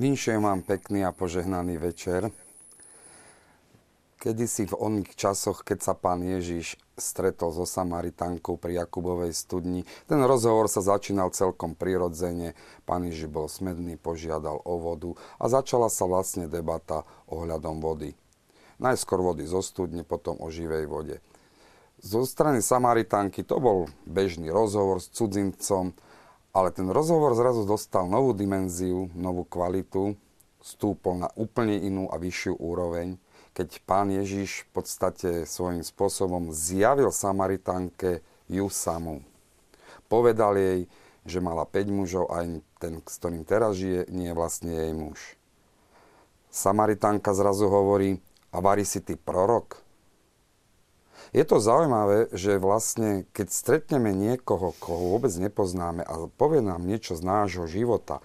Vinšujem vám pekný a požehnaný večer. Kedysi v oných časoch, keď sa pán Ježiš stretol so Samaritánkou pri Jakubovej studni, ten rozhovor sa začínal celkom prirodzene. Pán Ježiš bol smedný, požiadal o vodu a začala sa vlastne debata ohľadom vody. Najskôr vody zo studne, potom o živej vode. Zo strany Samaritánky to bol bežný rozhovor s cudzincom, ale ten rozhovor zrazu dostal novú dimenziu, novú kvalitu, stúpol na úplne inú a vyššiu úroveň – keď pán Ježiš v podstate svojím spôsobom zjavil Samaritánke ju samú. Povedal jej, že mala 5 mužov a ten, s ktorým teraz žije, nie je vlastne jej muž. Samaritánka zrazu hovorí, a varí si ty prorok? Je to zaujímavé, že vlastne keď stretneme niekoho, koho vôbec nepoznáme a povie nám niečo z nášho života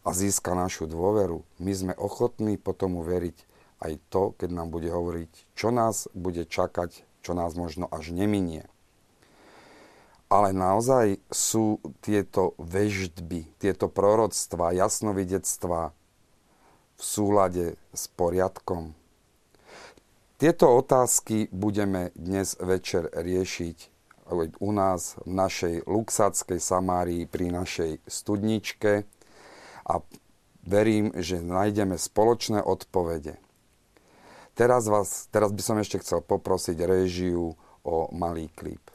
a získa našu dôveru, my sme ochotní potom uveriť aj to, keď nám bude hovoriť, čo nás bude čakať, čo nás možno až neminie. Ale naozaj sú tieto veždby, tieto proroctva, jasnovidectva v súlade s poriadkom. Tieto otázky budeme dnes večer riešiť u nás v našej Luxackej Samárii pri našej studničke a verím, že nájdeme spoločné odpovede. Teraz, vás, teraz by som ešte chcel poprosiť režiu o malý klip.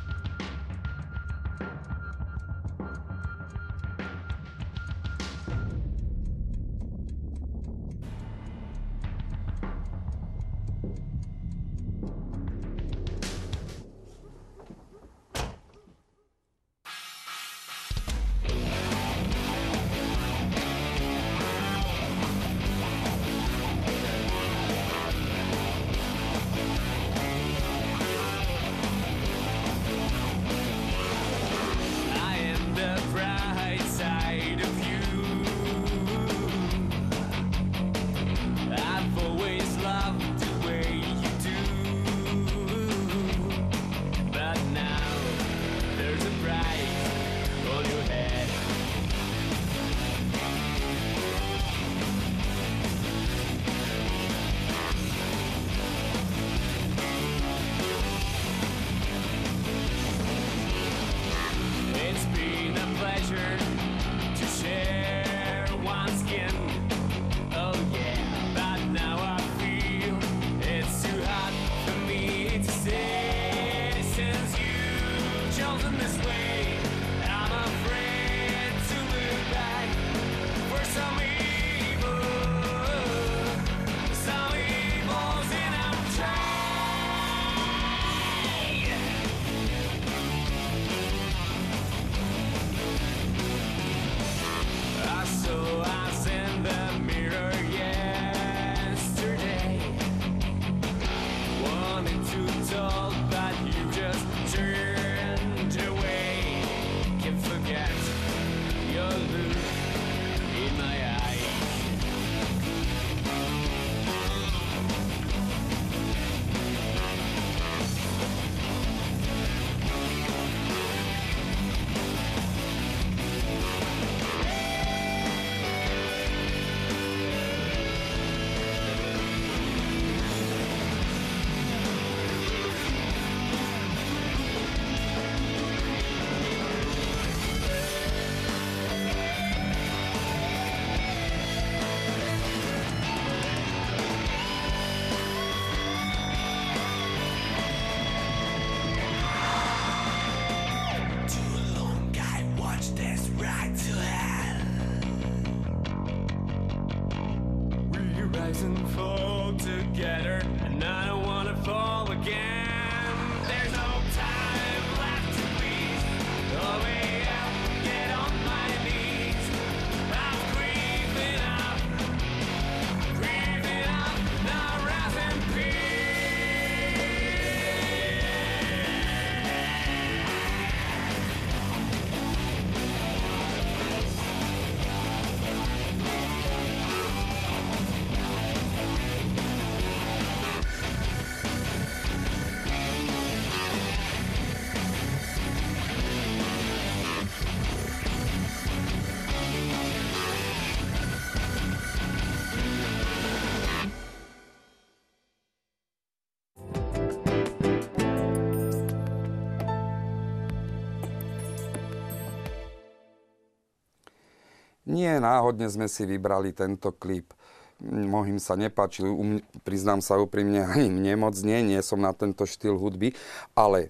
Nie náhodne sme si vybrali tento klip. Mnohým sa nepáčil, um, priznám sa úprimne, ani mne moc nie, nie som na tento štýl hudby, ale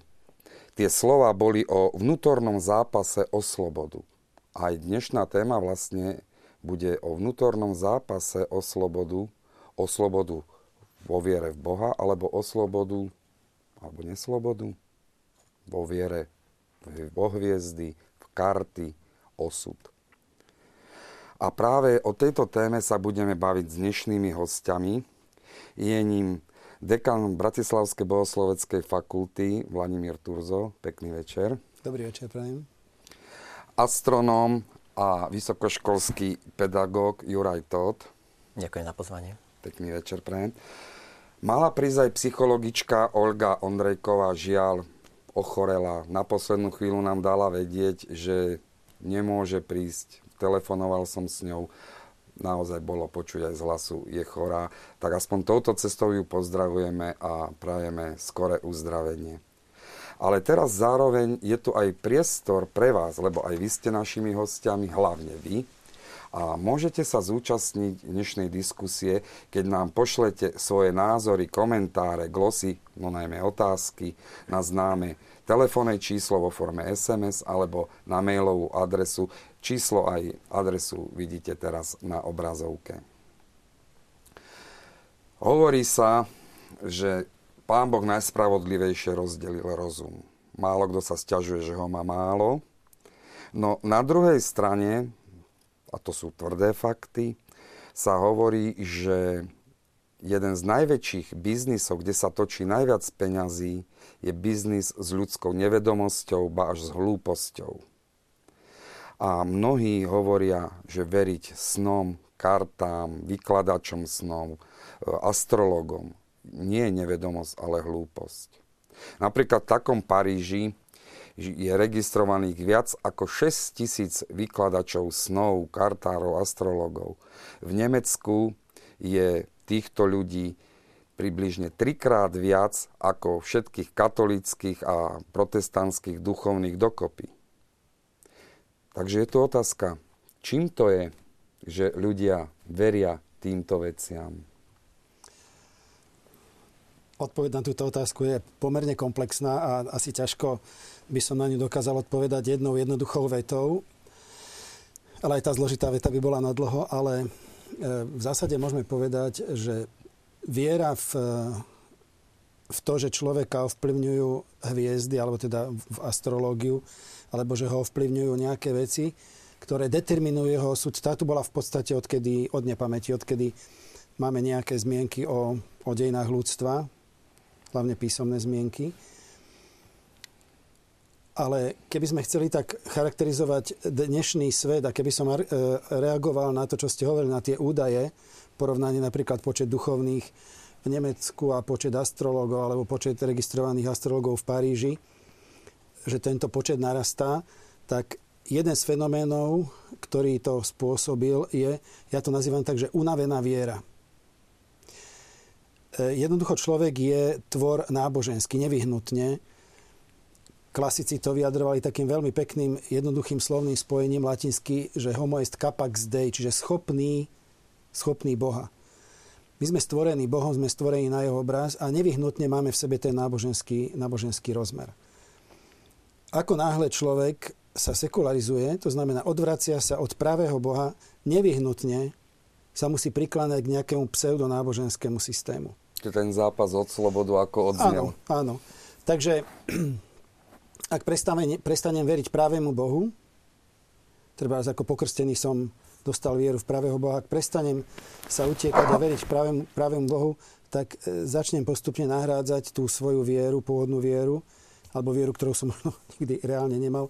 tie slova boli o vnútornom zápase o slobodu. Aj dnešná téma vlastne bude o vnútornom zápase o slobodu, o slobodu vo viere v Boha, alebo o slobodu, alebo neslobodu, vo viere v hviezdy, v karty, osud. A práve o tejto téme sa budeme baviť s dnešnými hostiami. Je ním dekan Bratislavskej bohosloveckej fakulty Vladimír Turzo. Pekný večer. Dobrý večer, prajem. Astronóm a vysokoškolský pedagóg Juraj Todt. Ďakujem za pozvanie. Pekný večer, prajem. Mala prísť aj psychologička Olga Ondrejková, žiaľ, ochorela. Na poslednú chvíľu nám dala vedieť, že nemôže prísť. Telefonoval som s ňou, naozaj bolo počuť aj z hlasu, je chorá. Tak aspoň touto cestou ju pozdravujeme a prajeme skore uzdravenie. Ale teraz zároveň je tu aj priestor pre vás, lebo aj vy ste našimi hostiami, hlavne vy, a môžete sa zúčastniť dnešnej diskusie, keď nám pošlete svoje názory, komentáre, glosy, no najmä otázky na známe telefónne číslo vo forme SMS alebo na mailovú adresu. Číslo aj adresu vidíte teraz na obrazovke. Hovorí sa, že Pán Boh najspravodlivejšie rozdelil rozum. Málo kto sa stiažuje, že ho má málo. No na druhej strane a to sú tvrdé fakty, sa hovorí, že jeden z najväčších biznisov, kde sa točí najviac peňazí, je biznis s ľudskou nevedomosťou, ba až s hlúposťou. A mnohí hovoria, že veriť snom, kartám, vykladačom snom, astrologom nie je nevedomosť, ale hlúposť. Napríklad v takom Paríži je registrovaných viac ako 6 tisíc vykladačov snov, kartárov, astrologov. V Nemecku je týchto ľudí približne trikrát viac ako všetkých katolických a protestantských duchovných dokopy. Takže je tu otázka, čím to je, že ľudia veria týmto veciam? Odpoveď na túto otázku je pomerne komplexná a asi ťažko by som na ňu dokázal odpovedať jednou jednoduchou vetou. Ale aj tá zložitá veta by bola na dlho, ale e, v zásade môžeme povedať, že viera v, v to, že človeka ovplyvňujú hviezdy, alebo teda v astrológiu, alebo že ho ovplyvňujú nejaké veci, ktoré determinujú jeho osud. Tá tu bola v podstate odkedy, od nepamäti, odkedy máme nejaké zmienky o, o dejinách ľudstva, hlavne písomné zmienky. Ale keby sme chceli tak charakterizovať dnešný svet a keby som e, reagoval na to, čo ste hovorili, na tie údaje, porovnanie napríklad počet duchovných v Nemecku a počet astrologov alebo počet registrovaných astrologov v Paríži, že tento počet narastá, tak jeden z fenoménov, ktorý to spôsobil, je, ja to nazývam tak, že unavená viera. E, jednoducho človek je tvor náboženský, nevyhnutne. Klasici to vyjadrovali takým veľmi pekným, jednoduchým slovným spojením latinsky, že homo est capax dei, čiže schopný, schopný Boha. My sme stvorení Bohom, sme stvorení na jeho obraz a nevyhnutne máme v sebe ten náboženský, náboženský rozmer. Ako náhle človek sa sekularizuje, to znamená odvracia sa od pravého Boha, nevyhnutne sa musí prikláňať k nejakému pseudonáboženskému systému ten zápas od slobodu, ako odznel. Áno, áno. Takže ak prestanem, prestanem veriť pravému Bohu, treba ako pokrstený som dostal vieru v pravého Boha, ak prestanem sa utiekať a veriť pravému, pravému Bohu, tak e, začnem postupne nahrádzať tú svoju vieru, pôvodnú vieru, alebo vieru, ktorú som nikdy reálne nemal,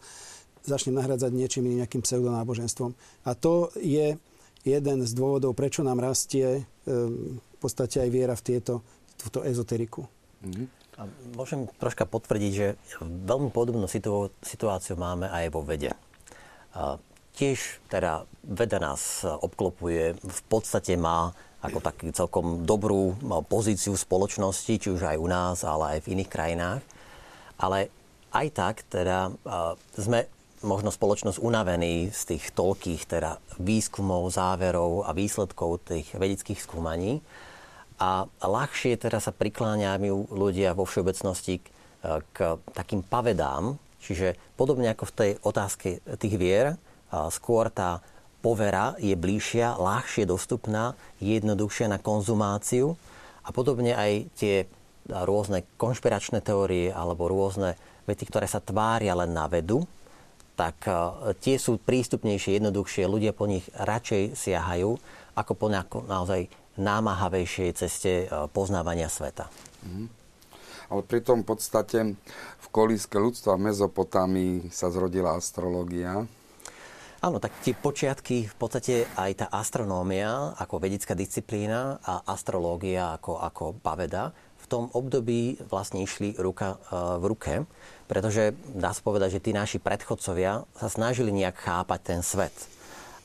začnem nahrádzať niečím nejakým pseudonáboženstvom. A to je jeden z dôvodov, prečo nám rastie um, podstate aj viera v tieto, túto ezoteriku. Mm-hmm. A môžem troška potvrdiť, že veľmi podobnú situáciu máme aj vo vede. A tiež teda veda nás obklopuje, v podstate má ako taký celkom dobrú pozíciu spoločnosti, či už aj u nás, ale aj v iných krajinách. Ale aj tak teda sme možno spoločnosť unavení z tých toľkých teda výskumov, záverov a výsledkov tých vedeckých skúmaní a ľahšie teda sa prikláňajú ľudia vo všeobecnosti k, k takým pavedám, čiže podobne ako v tej otázke tých vier, skôr tá povera je bližšia, ľahšie dostupná, jednoduchšia na konzumáciu. A podobne aj tie rôzne konšpiračné teórie alebo rôzne vety, ktoré sa tvária len na vedu, tak tie sú prístupnejšie, jednoduchšie, ľudia po nich radšej siahajú ako po naozaj námahavejšej ceste e, poznávania sveta. Mm. Ale pri tom podstate v kolíske ľudstva v Mezopotámii sa zrodila astrológia. Áno, tak tie počiatky, v podstate aj tá astronómia ako vedecká disciplína a astrológia ako, ako paveda v tom období vlastne išli ruka e, v ruke pretože dá sa povedať, že tí naši predchodcovia sa snažili nejak chápať ten svet.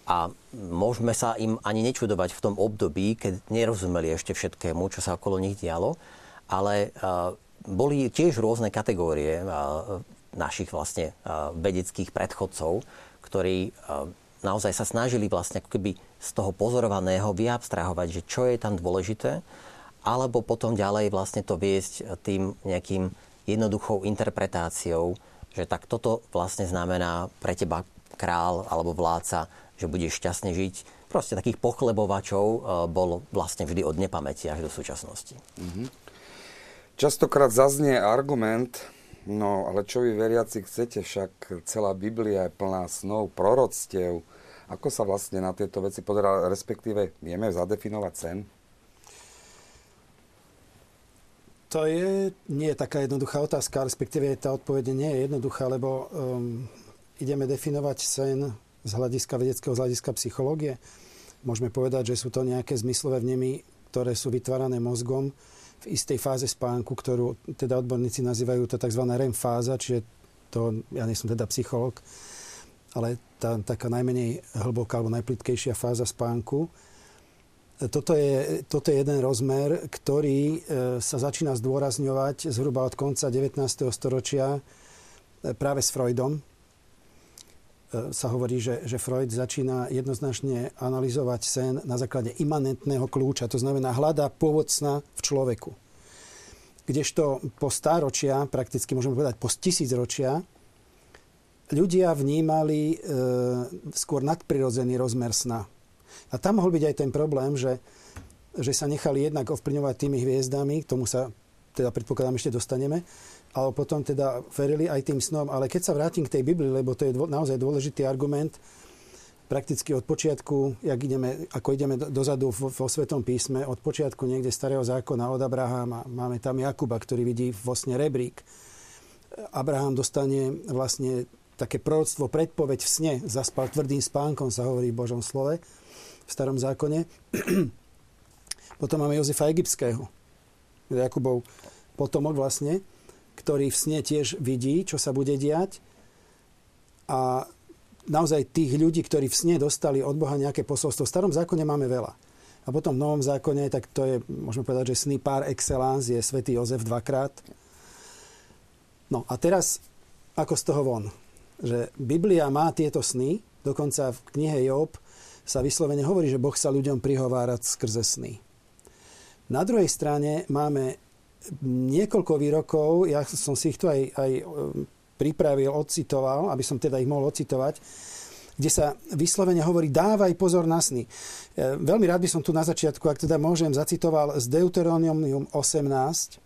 A môžeme sa im ani nečudovať v tom období, keď nerozumeli ešte všetkému, čo sa okolo nich dialo, ale boli tiež rôzne kategórie našich vlastne vedeckých predchodcov, ktorí naozaj sa snažili vlastne ako keby z toho pozorovaného vyabstrahovať, že čo je tam dôležité, alebo potom ďalej vlastne to viesť tým nejakým jednoduchou interpretáciou, že tak toto vlastne znamená pre teba král alebo vládca, že budeš šťastne žiť. Proste takých pochlebovačov e, bolo vlastne vždy od nepamäti až do súčasnosti. Mm-hmm. Častokrát zaznie argument, no ale čo vy veriaci chcete, však celá Biblia je plná snov, proroctiev. Ako sa vlastne na tieto veci podará, respektíve vieme zadefinovať sen? To je, nie je taká jednoduchá otázka, respektíve tá odpoveď nie je jednoduchá, lebo um, ideme definovať sen z hľadiska vedeckého, z hľadiska psychológie. Môžeme povedať, že sú to nejaké zmyslové vnemy, ktoré sú vytvárané mozgom v istej fáze spánku, ktorú teda odborníci nazývajú to tzv. REM fáza, čiže to, ja nie som teda psychológ, ale tá taká najmenej hlboká alebo najplitkejšia fáza spánku toto je, toto je jeden rozmer, ktorý e, sa začína zdôrazňovať zhruba od konca 19. storočia e, práve s Freudom. E, sa hovorí, že, že Freud začína jednoznačne analyzovať sen na základe imanentného kľúča, to znamená hľada pôvod v človeku. Kdežto po stáročia, prakticky môžeme povedať po tisícročia, ľudia vnímali e, skôr nadprirodzený rozmer sna a tam mohol byť aj ten problém, že, že sa nechali jednak ovplyvňovať tými hviezdami, k tomu sa teda predpokladám ešte dostaneme, ale potom teda verili aj tým snom. Ale keď sa vrátim k tej Biblii, lebo to je dvo, naozaj dôležitý argument, prakticky od počiatku, jak ideme, ako ideme dozadu vo, vo Svetom písme, od počiatku niekde starého zákona od Abraháma, máme tam Jakuba, ktorý vidí vo sne rebrík. Abraham dostane vlastne také proroctvo, predpoveď v sne, zaspal tvrdým spánkom, sa hovorí v Božom slove v starom zákone. Potom máme Jozefa Egyptského, Jakubov potomok vlastne, ktorý v sne tiež vidí, čo sa bude diať. A naozaj tých ľudí, ktorí v sne dostali od Boha nejaké posolstvo. V starom zákone máme veľa. A potom v novom zákone, tak to je, môžeme povedať, že sny par excellence je svätý Jozef dvakrát. No a teraz, ako z toho von? Že Biblia má tieto sny, dokonca v knihe Job sa vyslovene hovorí, že Boh sa ľuďom prihovára skrze sny. Na druhej strane máme niekoľko výrokov, ja som si ich tu aj, aj e, pripravil, odcitoval, aby som teda ich mohol odcitovať, kde sa vyslovene hovorí dávaj pozor na sny. E, veľmi rád by som tu na začiatku, ak teda môžem, zacitoval z Deuteronomium 18,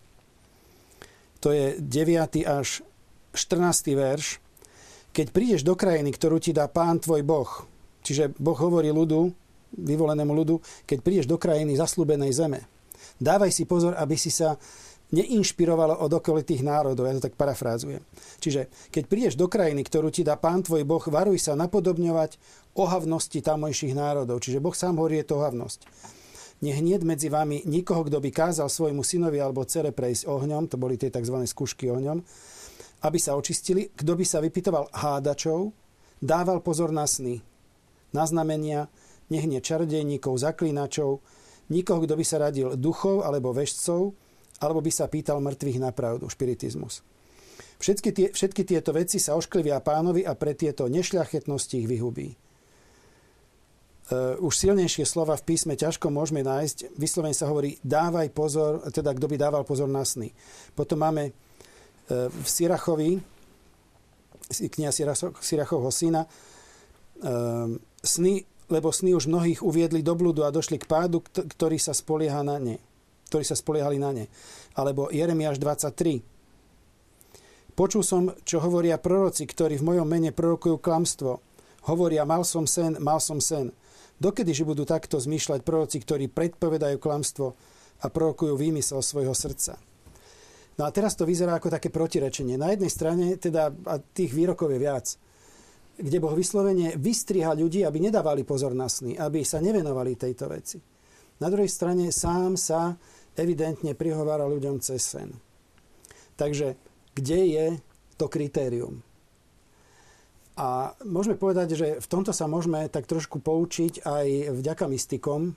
to je 9. až 14. verš. Keď prídeš do krajiny, ktorú ti dá pán tvoj Boh, Čiže Boh hovorí ľudu, vyvolenému ľudu, keď prídeš do krajiny zaslúbenej zeme, dávaj si pozor, aby si sa neinšpirovalo od okolitých národov. Ja to tak parafrázujem. Čiže keď prídeš do krajiny, ktorú ti dá pán tvoj Boh, varuj sa napodobňovať ohavnosti tamojších národov. Čiže Boh sám hovorí, je to ohavnosť. Nech nie medzi vami nikoho, kto by kázal svojmu synovi alebo cere prejsť ohňom, to boli tie tzv. skúšky ohňom, aby sa očistili. Kto by sa vypytoval hádačov, dával pozor na sny, na znamenia, nech nie čarodejníkov, zaklínačov, nikoho, kto by sa radil duchov alebo vešcov, alebo by sa pýtal mŕtvych na pravdu, špiritizmus. Všetky, tie, všetky tieto veci sa ošklivia pánovi a pre tieto nešľachetnosti ich vyhubí. Uh, už silnejšie slova v písme ťažko môžeme nájsť. Vyslovene sa hovorí, dávaj pozor, teda kto by dával pozor na sny. Potom máme uh, v Sirachovi, kniha Sirachovho syna, uh, sny, lebo sny už mnohých uviedli do blúdu a došli k pádu, ktorý sa spolieha na ne. Ktorí sa spoliehali na ne. Alebo Jeremiáš 23. Počul som, čo hovoria proroci, ktorí v mojom mene prorokujú klamstvo. Hovoria, mal som sen, mal som sen. Dokedy že budú takto zmýšľať proroci, ktorí predpovedajú klamstvo a prorokujú výmysel svojho srdca? No a teraz to vyzerá ako také protirečenie. Na jednej strane, teda, a tých výrokov je viac, kde Boh vyslovene vystriha ľudí, aby nedávali pozor na sny, aby sa nevenovali tejto veci. Na druhej strane sám sa evidentne prihovára ľuďom cez sen. Takže kde je to kritérium? A môžeme povedať, že v tomto sa môžeme tak trošku poučiť aj vďaka mystikom,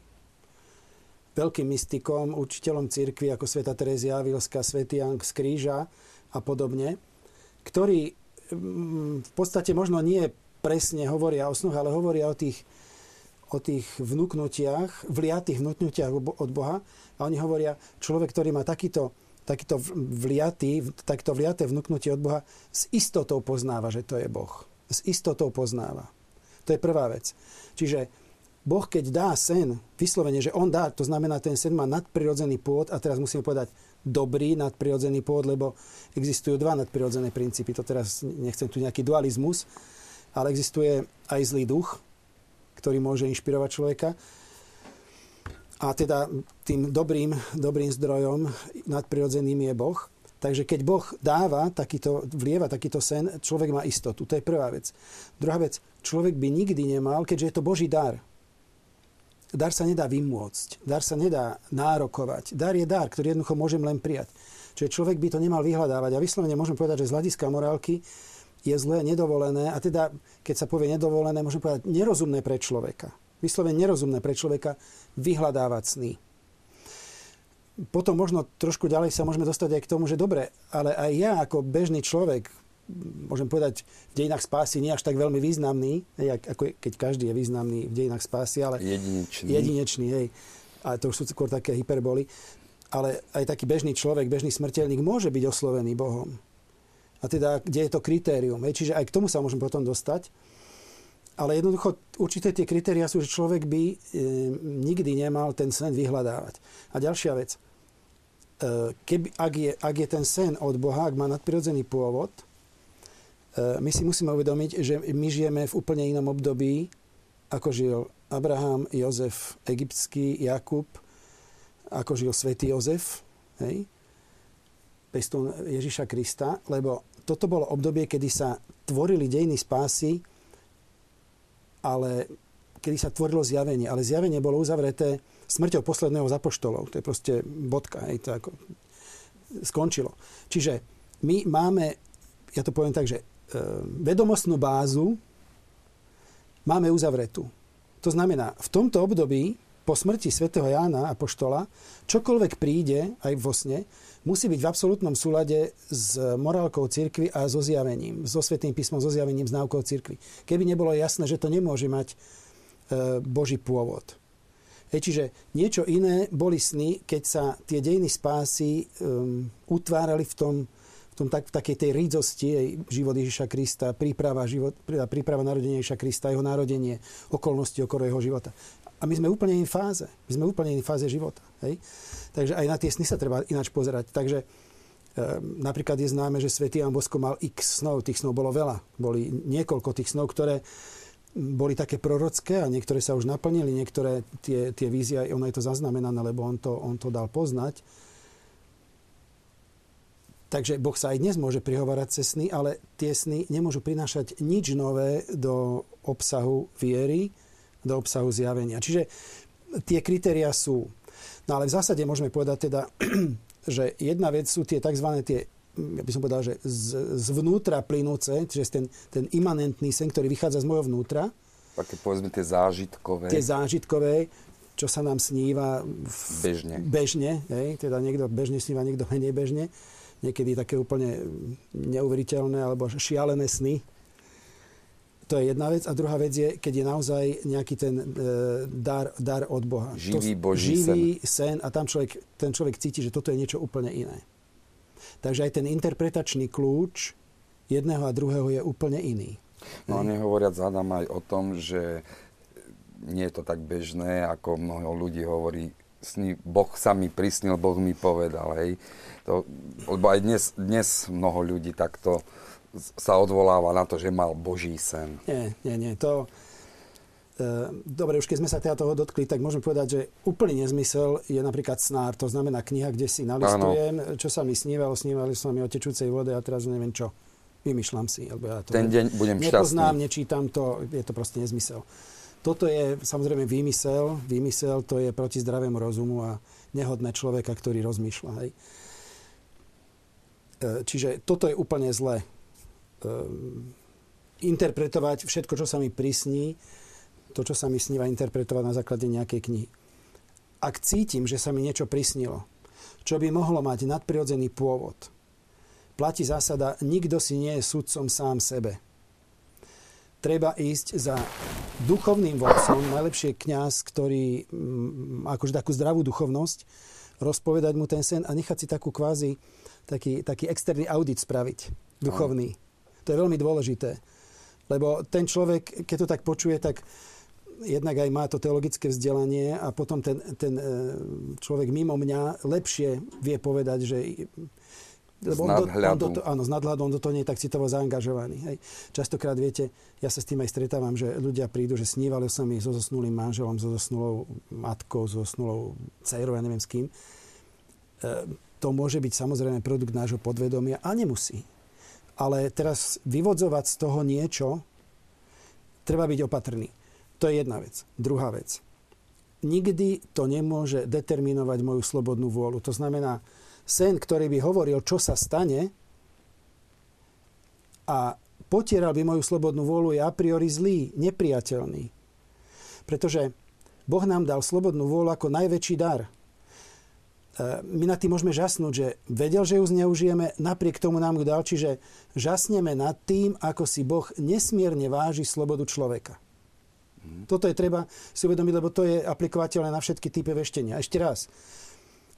veľkým mystikom, učiteľom cirkvi ako sveta Terezia Avilská, svätý Jank z Kríža a podobne, ktorí mm, v podstate možno nie presne hovoria o snoch, ale hovoria o tých, o tých vnúknutiach, vliatých vnúknutiach od Boha. A oni hovoria, človek, ktorý má takýto, takýto vliatý, takto vliaté vnúknutie od Boha, s istotou poznáva, že to je Boh s istotou poznáva. To je prvá vec. Čiže Boh, keď dá sen, vyslovene, že on dá, to znamená, ten sen má nadprirodzený pôd a teraz musíme povedať dobrý nadprirodzený pôd, lebo existujú dva nadprirodzené princípy. To teraz nechcem tu nejaký dualizmus, ale existuje aj zlý duch, ktorý môže inšpirovať človeka. A teda tým dobrým, dobrým zdrojom nadprirodzeným je Boh. Takže keď Boh dáva takýto, vlieva takýto sen, človek má istotu. To je prvá vec. Druhá vec, človek by nikdy nemal, keďže je to Boží dar. Dar sa nedá vymôcť, dar sa nedá nárokovať. Dar je dar, ktorý jednoducho môžem len prijať. Čiže človek by to nemal vyhľadávať. A vyslovene môžem povedať, že z hľadiska morálky je zlé, nedovolené, a teda, keď sa povie nedovolené, môžem povedať nerozumné pre človeka. Vyslovene nerozumné pre človeka vyhľadávať sny potom možno trošku ďalej sa môžeme dostať aj k tomu, že dobre, ale aj ja ako bežný človek, môžem povedať, v dejinách spásy nie až tak veľmi významný, hej, ako keď každý je významný v dejinách spásy, ale jedinečný. jedinečný hej. A to už sú skôr také hyperboly. Ale aj taký bežný človek, bežný smrteľník môže byť oslovený Bohom. A teda, kde je to kritérium. Hej. Čiže aj k tomu sa môžem potom dostať. Ale jednoducho určité tie kritéria sú, že človek by e, nikdy nemal ten sen vyhľadávať. A ďalšia vec. E, keby, ak, je, ak je ten sen od Boha, ak má nadprirodzený pôvod, e, my si musíme uvedomiť, že my žijeme v úplne inom období, ako žil Abraham, Jozef, egyptský, Jakub, ako žil svätý Jozef, hej, pestún Ježiša Krista, lebo toto bolo obdobie, kedy sa tvorili dejiny spásy ale kedy sa tvorilo zjavenie. Ale zjavenie bolo uzavreté smrťou posledného z apoštolov. To je proste bodka. Hej, to ako skončilo. Čiže my máme, ja to poviem tak, že e, vedomostnú bázu máme uzavretú. To znamená, v tomto období po smrti svätého Jána Apoštola čokoľvek príde aj vo sne, musí byť v absolútnom súlade s morálkou cirkvy a so zjavením, so svetým písmom, so zjavením, s náukou cirkvy. Keby nebolo jasné, že to nemôže mať e, Boží pôvod. Hej, čiže niečo iné boli sny, keď sa tie dejiny spásy um, utvárali v tom, v, tom tak, v takej tej rídzosti, jej, život Ježiša Krista, príprava, život, príprava narodenia Ježiša Krista, jeho narodenie, okolnosti okolo jeho života. A my sme úplne inej fáze. My sme úplne inej fáze života. Hej? Takže aj na tie sny sa treba ináč pozerať. Takže e, napríklad je známe, že svätý Jan Bosko mal x snov. Tých snov bolo veľa. Boli niekoľko tých snov, ktoré boli také prorocké a niektoré sa už naplnili, niektoré tie, tie vízie, ono je to zaznamenané, lebo on to, on to dal poznať. Takže Boh sa aj dnes môže prihovárať cez sny, ale tie sny nemôžu prinášať nič nové do obsahu viery, do obsahu zjavenia. Čiže tie kritéria sú. No ale v zásade môžeme povedať teda, že jedna vec sú tie tzv. tie ja by som povedal, že z, zvnútra plynúce, čiže ten, ten imanentný sen, ktorý vychádza z môjho vnútra. Také povedzme tie zážitkové. Tie zážitkové, čo sa nám sníva v, bežne. Bežne, hej, teda niekto bežne sníva, niekto menej bežne. niekedy také úplne neuveriteľné alebo šialené sny. To je jedna vec. A druhá vec je, keď je naozaj nejaký ten e, dar, dar od Boha. Živý to, Boží živý sen. sen a tam človek, ten človek cíti, že toto je niečo úplne iné. Takže aj ten interpretačný kľúč jedného a druhého je úplne iný. No a nehovoriac Adam aj o tom, že nie je to tak bežné, ako mnoho ľudí hovorí, sní, Boh sa mi prisnil, Boh mi povedal, hej. To, lebo aj dnes, dnes mnoho ľudí takto sa odvoláva na to, že mal Boží sen. Nie, nie, nie. To, e, dobre, už keď sme sa teda toho dotkli, tak môžem povedať, že úplný nezmysel je napríklad snár. To znamená kniha, kde si nalistujem, ano. čo sa mi snívalo, snívali sa mi o tečúcej vode a teraz neviem čo. Vymýšľam si. Alebo ja to Ten deň budem nepoznám, šťastný. nečítam to, je to proste nezmysel. Toto je samozrejme výmysel. Výmysel to je proti zdravému rozumu a nehodné človeka, ktorý rozmýšľa. Hej. E, čiže toto je úplne zlé. E, interpretovať všetko, čo sa mi prisní, to, čo sa mi sníva, interpretovať na základe nejakej knihy. Ak cítim, že sa mi niečo prisnilo, čo by mohlo mať nadprirodzený pôvod, platí zásada, nikto si nie je sudcom sám sebe treba ísť za duchovným vodcom, najlepšie kňaz, ktorý mm, akože takú zdravú duchovnosť, rozpovedať mu ten sen a nechať si takú kvázi, taký, taký externý audit spraviť, duchovný. To je veľmi dôležité. Lebo ten človek, keď to tak počuje, tak jednak aj má to teologické vzdelanie a potom ten, ten e, človek mimo mňa lepšie vie povedať, že lebo on do, on do, áno, z nadhľadu, on do toho nie je tak citovo zaangažovaný. Hej. Častokrát viete, ja sa s tým aj stretávam, že ľudia prídu, že snívali sa mi so zosnulým manželom, so zosnulou matkou, so zosnulou dcerou, ja neviem s kým. E, to môže byť samozrejme produkt nášho podvedomia a nemusí. Ale teraz vyvodzovať z toho niečo, treba byť opatrný. To je jedna vec. Druhá vec. Nikdy to nemôže determinovať moju slobodnú vôľu. To znamená, sen, ktorý by hovoril, čo sa stane a potieral by moju slobodnú vôľu, je a priori zlý, nepriateľný. Pretože Boh nám dal slobodnú vôľu ako najväčší dar. E, my na tým môžeme žasnúť, že vedel, že ju zneužijeme, napriek tomu nám ju dal, čiže žasneme nad tým, ako si Boh nesmierne váži slobodu človeka. Mm. Toto je treba si uvedomiť, lebo to je aplikovateľné na všetky typy veštenia. Ešte raz,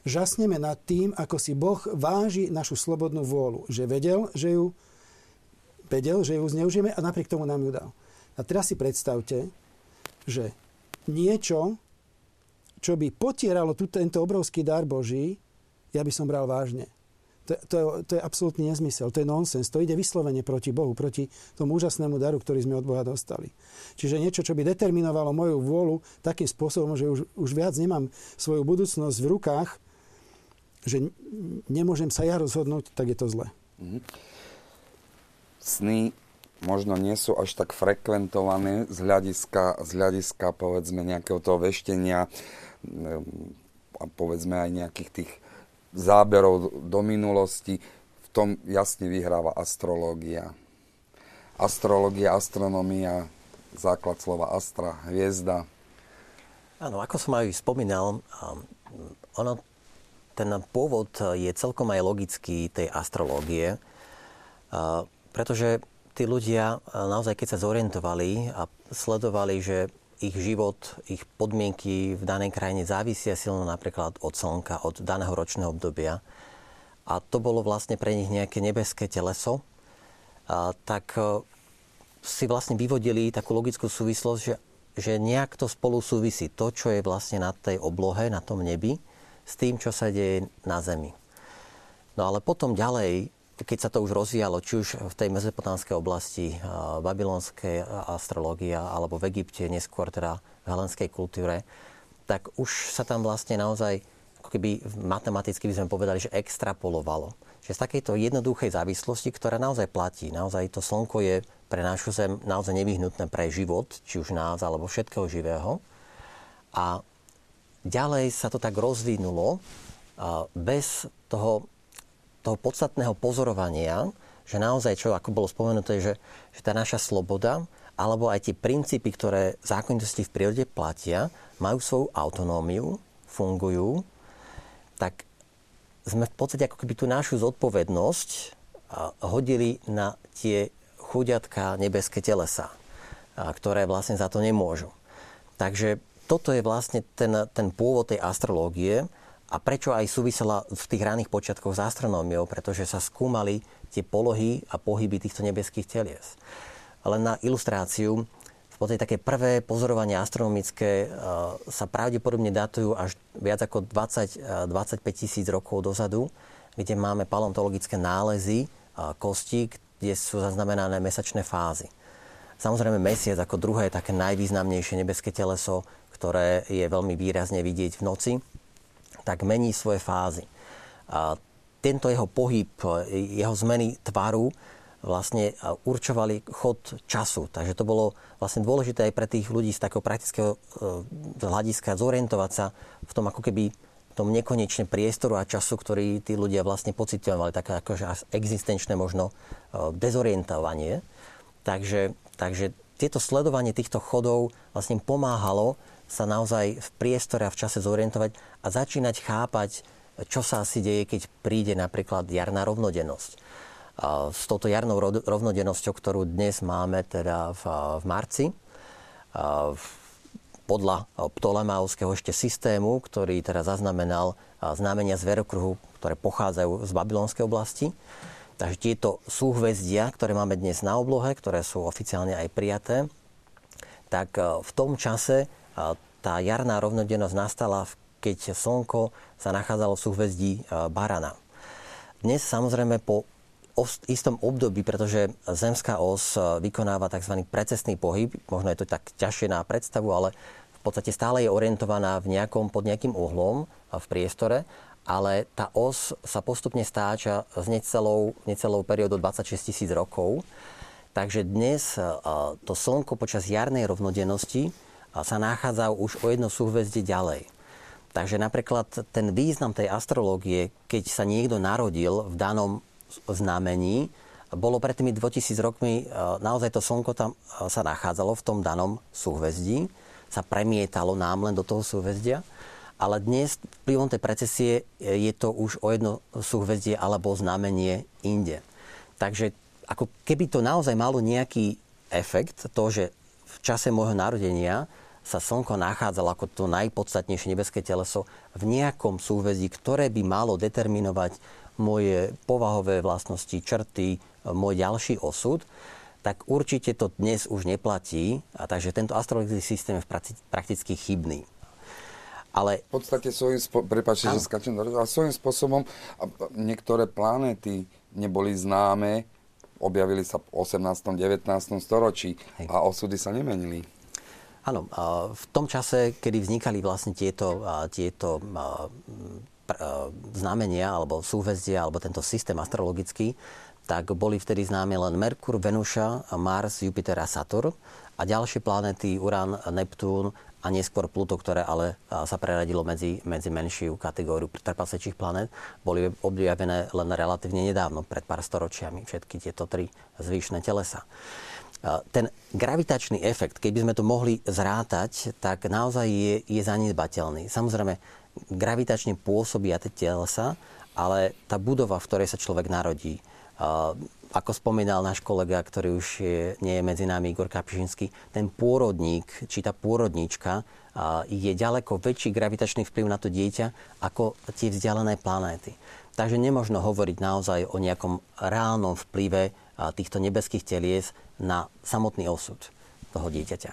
žasneme nad tým, ako si Boh váži našu slobodnú vôľu. Že vedel, že ju, vedel, že ju zneužijeme a napriek tomu nám ju dal. A teraz si predstavte, že niečo, čo by potieralo tu, tento obrovský dar Boží, ja by som bral vážne. To, to, to je absolútny nezmysel, to je nonsens, to ide vyslovene proti Bohu, proti tomu úžasnému daru, ktorý sme od Boha dostali. Čiže niečo, čo by determinovalo moju vôľu takým spôsobom, že už, už viac nemám svoju budúcnosť v rukách, že nemôžem sa ja rozhodnúť, tak je to zle. Mm-hmm. Sny možno nie sú až tak frekventované z hľadiska, z hľadiska povedzme nejakého toho veštenia povedzme aj nejakých tých záberov do minulosti. V tom jasne vyhráva astrológia. Astrológia, astronomia, základ slova astra, hviezda. Áno, ako som aj spomínal, ono ten pôvod je celkom aj logický tej astrológie, pretože tí ľudia naozaj, keď sa zorientovali a sledovali, že ich život, ich podmienky v danej krajine závisia silno napríklad od slnka, od daného ročného obdobia, a to bolo vlastne pre nich nejaké nebeské teleso, a tak e, si vlastne vyvodili takú logickú súvislosť, že, že nejak to spolu súvisí. To, čo je vlastne na tej oblohe, na tom nebi, s tým, čo sa deje na Zemi. No ale potom ďalej, keď sa to už rozvíjalo, či už v tej mezopotánskej oblasti, babylonskej astrológia, alebo v Egypte, neskôr teda v helenskej kultúre, tak už sa tam vlastne naozaj, ako keby matematicky by sme povedali, že extrapolovalo. Že z takejto jednoduchej závislosti, ktorá naozaj platí, naozaj to slnko je pre našu zem naozaj nevyhnutné pre život, či už nás, alebo všetkého živého. A ďalej sa to tak rozvinulo bez toho, toho podstatného pozorovania, že naozaj, čo ako bolo spomenuté, že, že tá naša sloboda alebo aj tie princípy, ktoré zákonitosti v prírode platia, majú svoju autonómiu, fungujú, tak sme v podstate ako keby tú našu zodpovednosť hodili na tie chudiatka nebeské telesa, ktoré vlastne za to nemôžu. Takže toto je vlastne ten, ten pôvod tej astrológie a prečo aj súvisela v tých raných počiatkoch s astronómiou, pretože sa skúmali tie polohy a pohyby týchto nebeských telies. Len na ilustráciu, v podstate také prvé pozorovania astronomické sa pravdepodobne datujú až viac ako 20-25 tisíc rokov dozadu, kde máme paleontologické nálezy kosti, kde sú zaznamenané mesačné fázy. Samozrejme mesiac ako druhé také najvýznamnejšie nebeské teleso, ktoré je veľmi výrazne vidieť v noci, tak mení svoje fázy. A tento jeho pohyb, jeho zmeny tvaru vlastne určovali chod času. Takže to bolo vlastne dôležité aj pre tých ľudí z takého praktického e, hľadiska zorientovať sa v tom ako keby tom nekonečne priestoru a času, ktorý tí ľudia vlastne pocitovali, také akože existenčné možno e, dezorientovanie. Takže, takže tieto sledovanie týchto chodov vlastne pomáhalo sa naozaj v priestore a v čase zorientovať a začínať chápať, čo sa asi deje, keď príde napríklad jarná rovnodennosť s touto jarnou rovnodennosťou, ktorú dnes máme teda v, v marci. Podľa Ptolemauskeho ešte systému, ktorý teda zaznamenal znamenia zverokruhu, ktoré pochádzajú z babylonskej oblasti. Takže tieto súhvezdia, ktoré máme dnes na oblohe, ktoré sú oficiálne aj prijaté, tak v tom čase tá jarná rovnodennosť nastala, keď Slnko sa nachádzalo v súhvezdí Barana. Dnes samozrejme po istom období, pretože zemská os e, vykonáva tzv. precestný pohyb, možno je to tak ťažšie na predstavu, ale v podstate stále je orientovaná v nejakom, pod nejakým uhlom v priestore, ale tá os sa postupne stáča s necelou, necelou periódou 26 tisíc rokov. Takže dnes e, to Slnko počas jarnej rovnodennosti e, sa nachádza už o jedno súhvezdie ďalej. Takže napríklad ten význam tej astrológie, keď sa niekto narodil v danom znamení. Bolo pred tými 2000 rokmi, e, naozaj to slnko tam e, sa nachádzalo v tom danom súhvezdí, sa premietalo nám len do toho súhvezdia, ale dnes vplyvom tej precesie e, je to už o jedno súhvezdie alebo znamenie inde. Takže ako keby to naozaj malo nejaký efekt, to, že v čase môjho narodenia sa Slnko nachádzalo ako to najpodstatnejšie nebeské teleso v nejakom súhvezdí, ktoré by malo determinovať moje povahové vlastnosti, črty, môj ďalší osud, tak určite to dnes už neplatí. A takže tento astrologický systém je prakticky chybný. Ale... V podstate svojím, spo... Prepačte, že skačem ale svojím spôsobom niektoré planéty neboli známe, objavili sa v 18. 19. storočí Hej. a osudy sa nemenili. Áno, v tom čase, kedy vznikali vlastne tieto, tieto znamenia alebo súhvezdia alebo tento systém astrologický, tak boli vtedy známe len Merkur, Venuša, Mars, Jupiter a Saturn a ďalšie planéty Uran, Neptún a neskôr Pluto, ktoré ale sa preradilo medzi, medzi menšiu kategóriu trpasečích planét, boli objavené len relatívne nedávno, pred pár storočiami, všetky tieto tri zvyšné telesa. Ten gravitačný efekt, keby sme to mohli zrátať, tak naozaj je, je zanedbateľný. Samozrejme, gravitačne pôsobia tie telesa, ale tá budova, v ktorej sa človek narodí, ako spomínal náš kolega, ktorý už je, nie je medzi nami, Igor Kapšinský, ten pôrodník, či tá pôrodníčka je ďaleko väčší gravitačný vplyv na to dieťa ako tie vzdialené planéty. Takže nemožno hovoriť naozaj o nejakom reálnom vplyve týchto nebeských telies na samotný osud toho dieťaťa.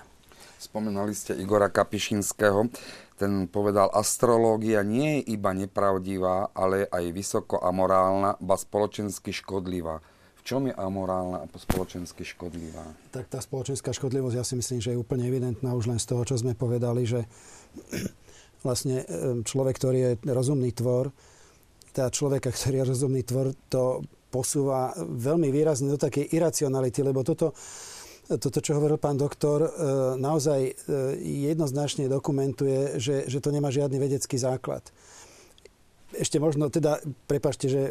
Spomenali ste Igora Kapišinského. Ten povedal, astrológia nie je iba nepravdivá, ale aj vysoko amorálna, ba spoločensky škodlivá. V čom je amorálna a spoločensky škodlivá? Tak tá spoločenská škodlivosť, ja si myslím, že je úplne evidentná už len z toho, čo sme povedali, že vlastne človek, ktorý je rozumný tvor, teda človeka, ktorý je rozumný tvor, to posúva veľmi výrazne do takej iracionality, lebo toto toto, čo hovoril pán doktor, e, naozaj e, jednoznačne dokumentuje, že, že to nemá žiadny vedecký základ. Ešte možno, teda, prepašte, že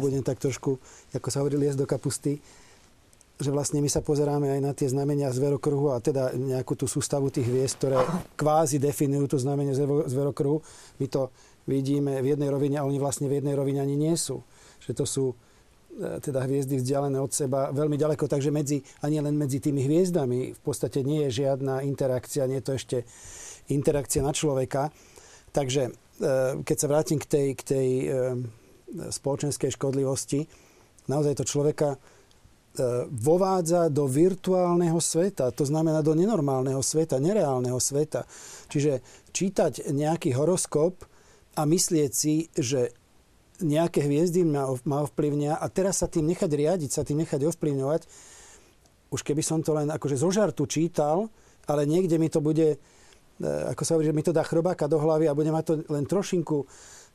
budem tak trošku, ako sa hovorí, liest do kapusty, že vlastne my sa pozeráme aj na tie znamenia zverokruhu a teda nejakú tú sústavu tých hviezd, ktoré kvázi definujú to znamenie zverokruhu. My to vidíme v jednej rovine a oni vlastne v jednej rovine ani nie sú. Že to sú teda hviezdy vzdialené od seba veľmi ďaleko, takže medzi, ani len medzi tými hviezdami v podstate nie je žiadna interakcia, nie je to ešte interakcia na človeka. Takže e, keď sa vrátim k tej, k tej e, spoločenskej škodlivosti, naozaj to človeka vovádza do virtuálneho sveta, to znamená do nenormálneho sveta, nereálneho sveta. Čiže čítať nejaký horoskop a myslieť si, že nejaké hviezdy ma, ma ovplyvnia a teraz sa tým nechať riadiť, sa tým nechať ovplyvňovať, už keby som to len akože zo žartu čítal, ale niekde mi to bude, e, ako sa hovorí, že mi to dá chrobáka do hlavy a bude ma to len trošinku e,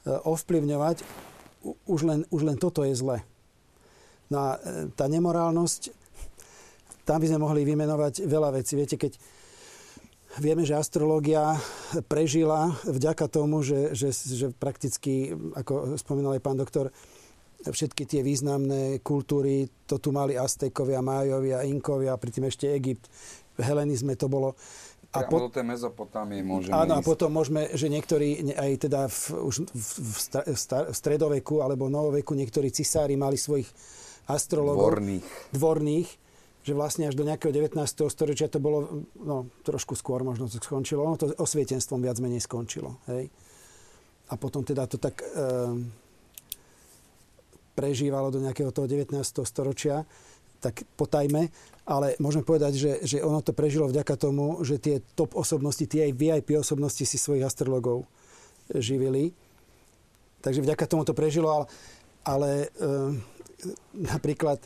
ovplyvňovať, už len, už len toto je zle. No a e, tá nemorálnosť, tam by sme mohli vymenovať veľa vecí. Viete, keď, Vieme, že astrológia prežila vďaka tomu, že, že, že prakticky, ako spomínal aj pán doktor, všetky tie významné kultúry, to tu mali Aztekovia, Májovia, Inkovia, pri tým ešte Egypt. V helenizme to bolo... A po, do tej Mezopotámie môžeme Áno, ísť. a potom môžeme, že niektorí, aj teda v, už v, v, v stredoveku alebo novoveku, niektorí cisári mali svojich astrologov. Dvorných. Dvorných že vlastne až do nejakého 19. storočia to bolo, no trošku skôr možno to skončilo, ono to osvietenstvom viac menej skončilo. Hej. A potom teda to tak e, prežívalo do nejakého toho 19. storočia, tak potajme, ale môžeme povedať, že, že ono to prežilo vďaka tomu, že tie top osobnosti, tie aj VIP osobnosti si svojich astrologov živili. Takže vďaka tomu to prežilo, ale, ale e, napríklad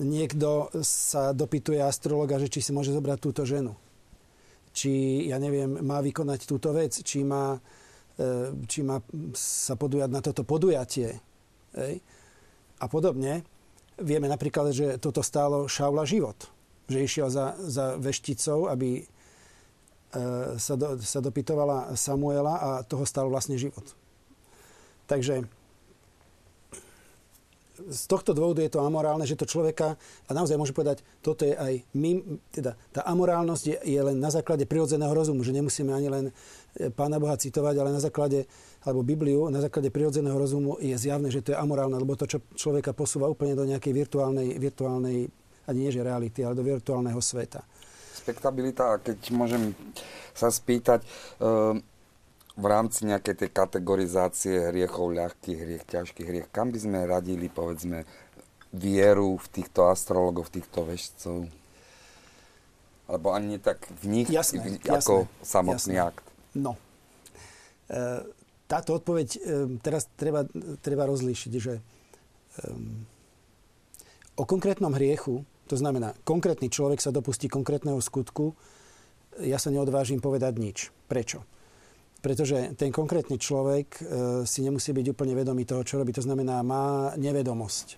niekto sa dopytuje astrologa, že či si môže zobrať túto ženu. Či, ja neviem, má vykonať túto vec, či má, e, či má sa podujať na toto podujatie. Hej. A podobne. Vieme napríklad, že toto stálo Šaula život. Že išiel za, za vešticou, aby e, sa, do, sa dopytovala Samuela a toho stalo vlastne život. Takže z tohto dôvodu je to amorálne, že to človeka, a naozaj môže povedať, toto je aj my, teda tá amorálnosť je, je len na základe prirodzeného rozumu, že nemusíme ani len e, Pána Boha citovať, ale na základe, alebo Bibliu, na základe prirodzeného rozumu je zjavné, že to je amorálne, lebo to, čo človeka posúva úplne do nejakej virtuálnej, virtuálnej ani nie že reality, ale do virtuálneho sveta. Spektabilita, keď môžem sa spýtať, e, v rámci nejakej tej kategorizácie hriechov, ľahkých hriech, ťažkých hriech, kam by sme radili, povedzme, vieru v týchto astrologov, v týchto vešcov? Alebo ani tak v nich, jasné, v, ako jasné, samotný jasné. akt? No. E, táto odpoveď e, teraz treba, treba rozlíšiť, že e, o konkrétnom hriechu, to znamená, konkrétny človek sa dopustí konkrétneho skutku, ja sa neodvážim povedať nič. Prečo? Pretože ten konkrétny človek e, si nemusí byť úplne vedomý toho, čo robí. To znamená, má nevedomosť,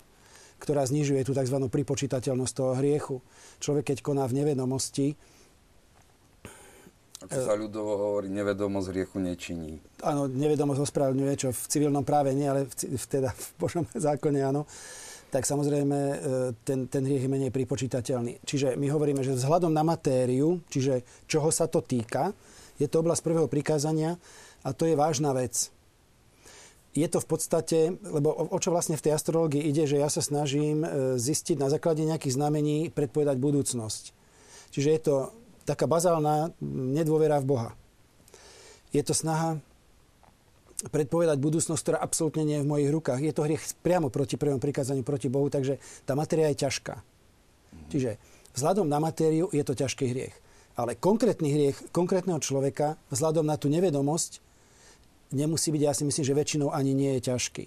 ktorá znižuje tú tzv. pripočítateľnosť toho hriechu. Človek, keď koná v nevedomosti, ako sa ľudovo hovorí, nevedomosť hriechu nečiní. Áno, nevedomosť ospravedlňuje, čo v civilnom práve nie, ale v, v, teda v Božom zákone áno. Tak samozrejme e, ten, ten hriech je menej pripočítateľný. Čiže my hovoríme, že vzhľadom na matériu, čiže čoho sa to týka, je to oblasť prvého prikázania a to je vážna vec. Je to v podstate, lebo o čo vlastne v tej astrológii ide, že ja sa snažím e, zistiť na základe nejakých znamení predpovedať budúcnosť. Čiže je to taká bazálna nedôvera v Boha. Je to snaha predpovedať budúcnosť, ktorá absolútne nie je v mojich rukách. Je to hriech priamo proti prvom prikázaniu, proti Bohu, takže tá matéria je ťažká. Čiže vzhľadom na matériu je to ťažký hriech. Ale konkrétny hriech konkrétneho človeka vzhľadom na tú nevedomosť nemusí byť, ja si myslím, že väčšinou ani nie je ťažký.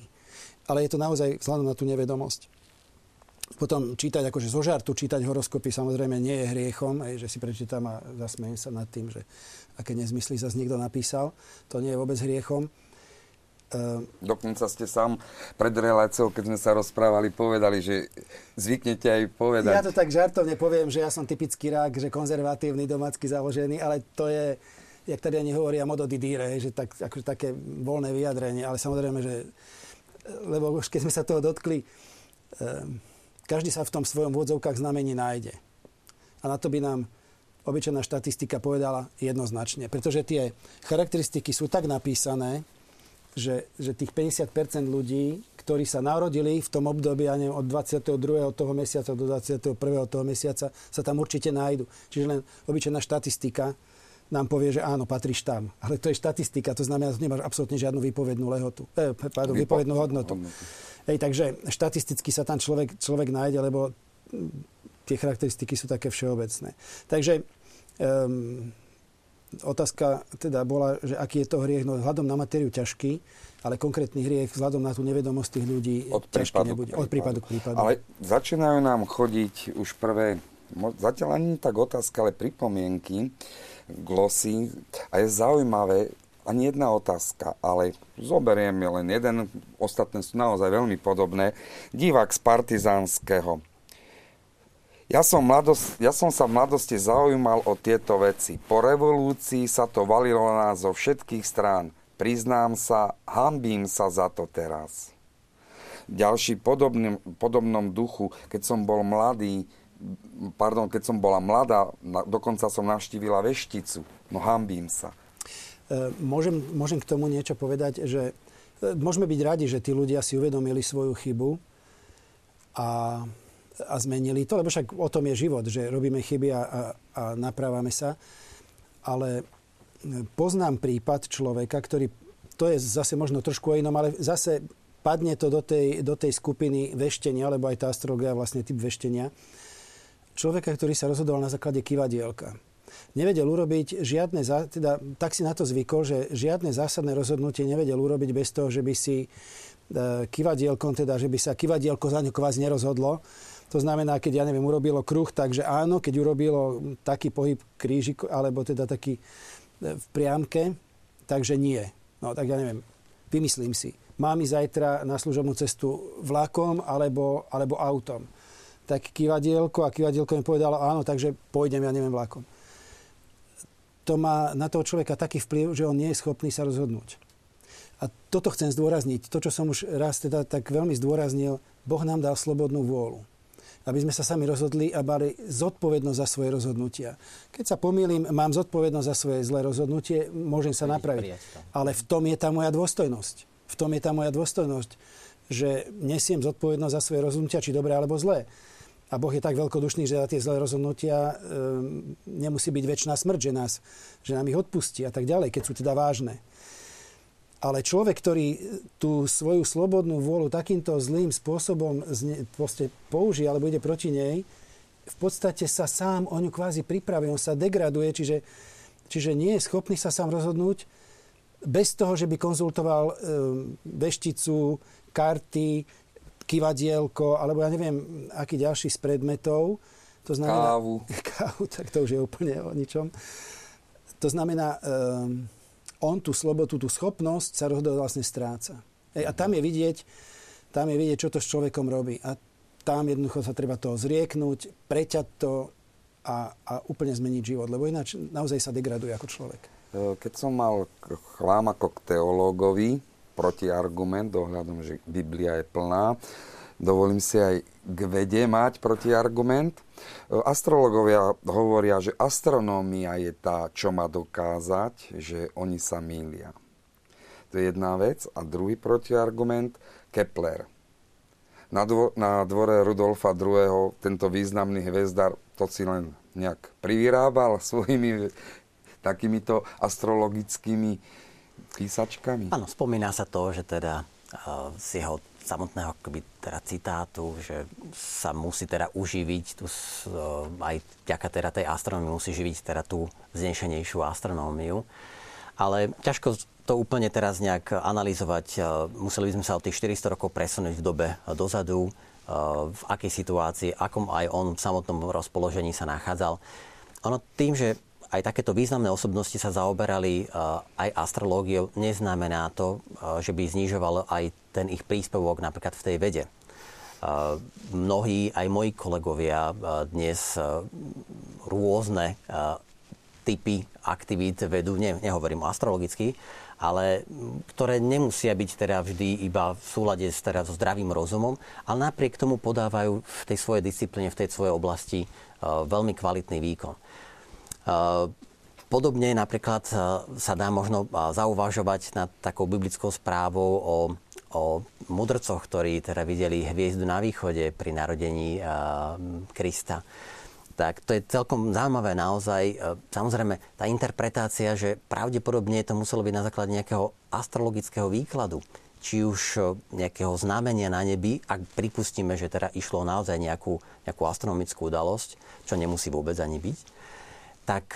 Ale je to naozaj vzhľadom na tú nevedomosť. Potom čítať, akože zo žartu čítať horoskopy samozrejme nie je hriechom, aj, že si prečítam a zasmejem sa nad tým, že aké nezmysly zase niekto napísal. To nie je vôbec hriechom. Uh, Dokonca ste sám pred reláciou, keď sme sa rozprávali, povedali, že zvyknete aj povedať. Ja to tak žartovne poviem, že ja som typický rák, že konzervatívny, domácky založený, ale to je, jak tady ani hovoria, modo di dire, že tak, akože také voľné vyjadrenie, ale samozrejme, že lebo už keď sme sa toho dotkli, um, každý sa v tom svojom vôdzovkách znamení nájde. A na to by nám obyčajná štatistika povedala jednoznačne. Pretože tie charakteristiky sú tak napísané, že, že tých 50% ľudí, ktorí sa narodili v tom období, ja neviem, od 22. toho mesiaca do 21. toho mesiaca, sa tam určite nájdu. Čiže len obyčajná štatistika nám povie, že áno, patríš tam. Ale to je štatistika, to znamená, že nemáš absolútne žiadnu výpovednú lehotu. Eh, pardon, výpovednú hodnotu. Hej, takže štatisticky sa tam človek, človek nájde, lebo tie charakteristiky sú také všeobecné. Takže um, otázka teda bola, že aký je to hriech, no vzhľadom na matériu ťažký, ale konkrétny hriech vzhľadom na tú nevedomosť tých ľudí od ťažký nebude. Od prípadu k prípadu. Ale začínajú nám chodiť už prvé, zatiaľ ani tak otázka, ale pripomienky, glosy. A je zaujímavé, ani jedna otázka, ale zoberiem len jeden, ostatné sú naozaj veľmi podobné. Divák z Partizánskeho. Ja som, mladost, ja som sa v mladosti zaujímal o tieto veci. Po revolúcii sa to valilo na nás zo všetkých strán. Priznám sa, hambím sa za to teraz. Ďalší podobným, podobnom duchu, keď som bol mladý, pardon, keď som bola mladá, dokonca som navštívila vešticu. No hambím sa. E, môžem, môžem k tomu niečo povedať, že e, môžeme byť radi, že tí ľudia si uvedomili svoju chybu a a zmenili to, lebo však o tom je život, že robíme chyby a, a, a naprávame sa. Ale poznám prípad človeka, ktorý, to je zase možno trošku inom, ale zase padne to do tej, do tej skupiny veštenia, lebo aj tá astrologia vlastne typ veštenia. Človeka, ktorý sa rozhodoval na základe kivadielka. Nevedel urobiť žiadne, teda tak si na to zvykol, že žiadne zásadné rozhodnutie nevedel urobiť bez toho, že by si e, kivadielkom, teda že by sa kivadielko za ňu kvázi nerozhodlo, to znamená, keď, ja neviem, urobilo kruh, takže áno, keď urobilo taký pohyb krížik, alebo teda taký e, v priamke, takže nie. No tak ja neviem, vymyslím si. Mám ísť zajtra na služobnú cestu vlakom alebo, alebo autom. Tak kývadielko a kývadielko mi povedalo áno, takže pôjdem, ja neviem, vlakom. To má na toho človeka taký vplyv, že on nie je schopný sa rozhodnúť. A toto chcem zdôrazniť. To, čo som už raz teda tak veľmi zdôraznil, Boh nám dal slobodnú vôľu aby sme sa sami rozhodli a mali zodpovednosť za svoje rozhodnutia. Keď sa pomýlim, mám zodpovednosť za svoje zlé rozhodnutie, môžem sa napraviť. Ale v tom je tá moja dôstojnosť. V tom je tá moja dôstojnosť, že nesiem zodpovednosť za svoje rozhodnutia, či dobré alebo zlé. A Boh je tak veľkodušný, že za tie zlé rozhodnutia e, nemusí byť väčšiná smrť, že, nás, že nám ich odpustí a tak ďalej, keď sú teda vážne. Ale človek, ktorý tú svoju slobodnú vôľu takýmto zlým spôsobom použije alebo ide proti nej, v podstate sa sám o ňu kvázi pripraví, on sa degraduje, čiže, čiže nie je schopný sa sám rozhodnúť bez toho, že by konzultoval e, vešticu, karty, kivadielko, alebo ja neviem, aký ďalší z predmetov. To znamená, kávu. Kávu, tak to už je úplne o ničom. To znamená, e, on tú slobodu, tú schopnosť sa rozhodovať vlastne stráca. Ej, a tam je vidieť, tam je vidieť, čo to s človekom robí. A tam jednoducho sa treba toho zrieknúť, preťať to a, a úplne zmeniť život, lebo ináč naozaj sa degraduje ako človek. E, keď som mal chlám ako k teológovi, protiargument dohľadom, že Biblia je plná, dovolím si aj k vede mať protiargument. Astrologovia hovoria, že astronómia je tá, čo má dokázať, že oni sa mýlia. To je jedna vec. A druhý protiargument, Kepler. Na, dvo- na dvore Rudolfa II. tento významný hvezdar to si len nejak privyrábal svojimi takýmito astrologickými písačkami. Áno, spomína sa to, že teda uh, z jeho samotného akoby, teda citátu, že sa musí teda uživiť tu, aj vďaka teda tej astronómii musí živiť teda tú znešenejšiu astronómiu. Ale ťažko to úplne teraz nejak analyzovať. Museli by sme sa o tých 400 rokov presunúť v dobe dozadu, v akej situácii, akom aj on v samotnom rozpoložení sa nachádzal. Ono tým, že aj takéto významné osobnosti sa zaoberali aj astrológiou, neznamená to, že by znižoval aj ten ich príspevok napríklad v tej vede. Mnohí, aj moji kolegovia dnes rôzne typy aktivít vedú, ne, nehovorím astrologicky, ale ktoré nemusia byť teda vždy iba v súlade s, teda so zdravým rozumom, ale napriek tomu podávajú v tej svojej disciplíne, v tej svojej oblasti veľmi kvalitný výkon. podobne napríklad sa dá možno zauvažovať nad takou biblickou správou o, o mudrcoch, ktorí teda videli hviezdu na východe pri narodení Krista tak to je celkom zaujímavé naozaj. Samozrejme, tá interpretácia, že pravdepodobne to muselo byť na základe nejakého astrologického výkladu či už e, nejakého znamenia na nebi, ak pripustíme, že teda išlo naozaj nejakú, nejakú astronomickú udalosť, čo nemusí vôbec ani byť, tak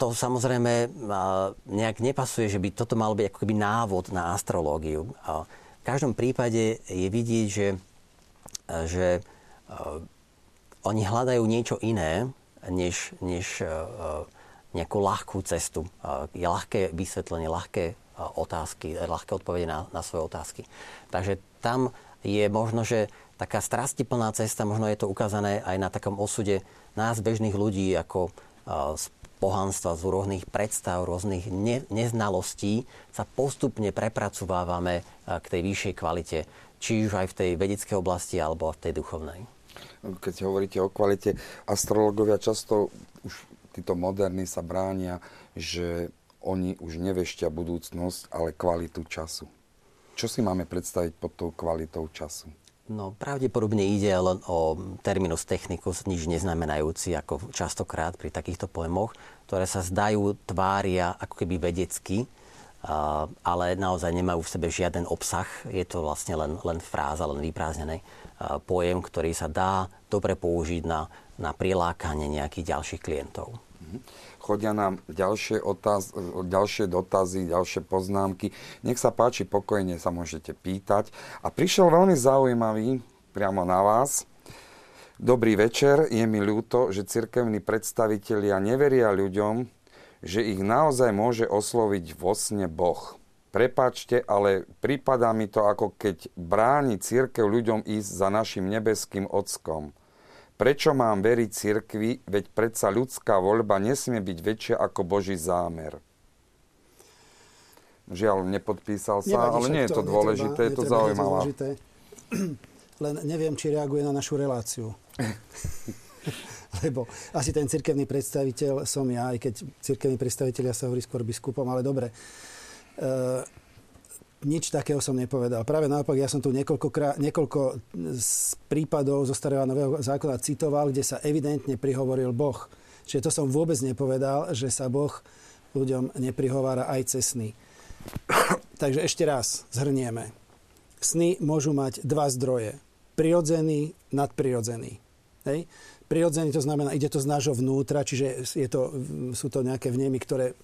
to samozrejme nejak nepasuje, že by toto malo byť ako keby návod na astrológiu. V každom prípade je vidieť, že, že oni hľadajú niečo iné, než, než nejakú ľahkú cestu. Je ľahké vysvetlenie, ľahké otázky, ľahké odpovede na, na svoje otázky. Takže tam je možno, že taká strastiplná cesta, možno je to ukázané aj na takom osude nás, bežných ľudí, ako pohanstva, z rôznych predstav, rôznych ne, neznalostí sa postupne prepracovávame k tej vyššej kvalite, či už aj v tej vedeckej oblasti, alebo v tej duchovnej. Keď hovoríte o kvalite, astrologovia často už títo moderní sa bránia, že oni už neveštia budúcnosť, ale kvalitu času. Čo si máme predstaviť pod tou kvalitou času? No, pravdepodobne ide len o terminus technicus, nič neznamenajúci, ako častokrát pri takýchto pojmoch, ktoré sa zdajú, tvária ako keby vedecky, ale naozaj nemajú v sebe žiaden obsah. Je to vlastne len, len fráza, len vyprázdnený pojem, ktorý sa dá dobre použiť na, na prilákanie nejakých ďalších klientov. Mm-hmm chodia nám ďalšie, otáz, ďalšie dotazy, ďalšie poznámky. Nech sa páči, pokojne sa môžete pýtať. A prišiel veľmi zaujímavý priamo na vás. Dobrý večer, je mi ľúto, že cirkevní predstavitelia neveria ľuďom, že ich naozaj môže osloviť vo sne Boh. Prepačte, ale prípada mi to ako keď bráni církev ľuďom ísť za našim nebeským ockom. Prečo mám veriť cirkvi, veď predsa ľudská voľba nesmie byť väčšia ako Boží zámer? Žiaľ, nepodpísal sa, Nevadí, ale nie je to dôležité, je to zaujímavé. Len neviem, či reaguje na našu reláciu. Lebo asi ten cirkevný predstaviteľ som ja, aj keď cirkevní predstaviteľia sa hovorí skôr biskupom, ale dobre. Uh, nič takého som nepovedal. Práve naopak, ja som tu niekoľko, niekoľko z prípadov zo starého nového zákona citoval, kde sa evidentne prihovoril Boh. Čiže to som vôbec nepovedal, že sa Boh ľuďom neprihovára aj cez sny. Takže ešte raz zhrnieme. Sny môžu mať dva zdroje. Prirodzený, nadprirodzený. Hej? Prirodzený to znamená, ide to z nášho vnútra, čiže je to, sú to nejaké vnemy, ktoré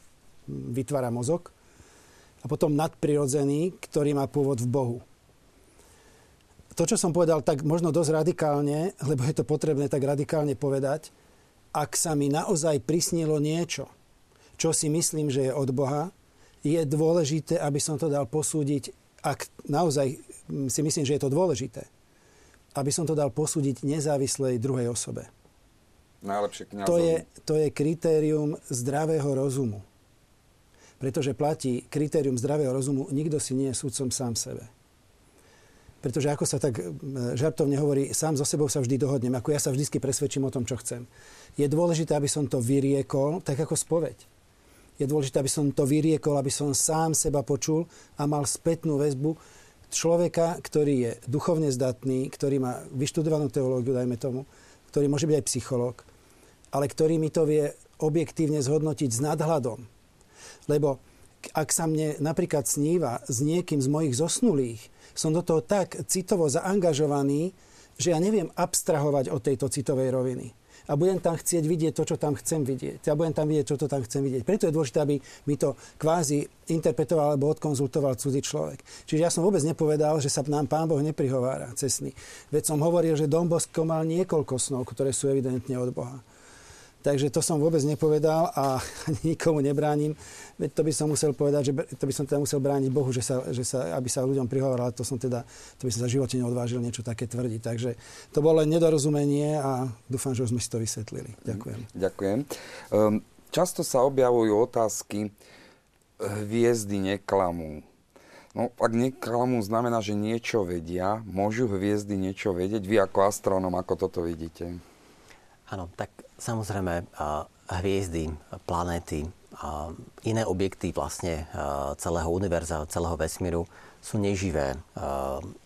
vytvára mozog a potom nadprirodzený, ktorý má pôvod v Bohu. To, čo som povedal, tak možno dosť radikálne, lebo je to potrebné tak radikálne povedať, ak sa mi naozaj prisnilo niečo, čo si myslím, že je od Boha, je dôležité, aby som to dal posúdiť, ak naozaj si myslím, že je to dôležité, aby som to dal posúdiť nezávislej druhej osobe. Najlepšie kniazovi. To je, to je kritérium zdravého rozumu pretože platí kritérium zdravého rozumu, nikto si nie je súdcom sám sebe. Pretože ako sa tak e, žartovne hovorí, sám so sebou sa vždy dohodnem, ako ja sa vždy presvedčím o tom, čo chcem. Je dôležité, aby som to vyriekol, tak ako spoveď. Je dôležité, aby som to vyriekol, aby som sám seba počul a mal spätnú väzbu človeka, ktorý je duchovne zdatný, ktorý má vyštudovanú teológiu, dajme tomu, ktorý môže byť aj psychológ, ale ktorý mi to vie objektívne zhodnotiť s nadhľadom lebo ak sa mne napríklad sníva s niekým z mojich zosnulých, som do toho tak citovo zaangažovaný, že ja neviem abstrahovať od tejto citovej roviny. A budem tam chcieť vidieť to, čo tam chcem vidieť. Ja budem tam vidieť, čo to tam chcem vidieť. Preto je dôležité, aby mi to kvázi interpretoval alebo odkonzultoval cudzí človek. Čiže ja som vôbec nepovedal, že sa nám Pán Boh neprihovára cestný. Veď som hovoril, že Don mal niekoľko snov, ktoré sú evidentne od Boha. Takže to som vôbec nepovedal a nikomu nebránim. Veď to by som musel povedať, že to by som teda musel brániť Bohu, že sa, že sa, aby sa ľuďom prihovoril, to som teda, to by som sa v živote neodvážil niečo také tvrdiť. Takže to bolo len nedorozumenie a dúfam, že už sme si to vysvetlili. Ďakujem. Ďakujem. Um, často sa objavujú otázky, hviezdy neklamú. No, ak neklamú, znamená, že niečo vedia. Môžu hviezdy niečo vedieť? Vy ako astronóm, ako toto vidíte? Áno, tak samozrejme hviezdy, planéty, iné objekty vlastne celého univerza, celého vesmíru sú neživé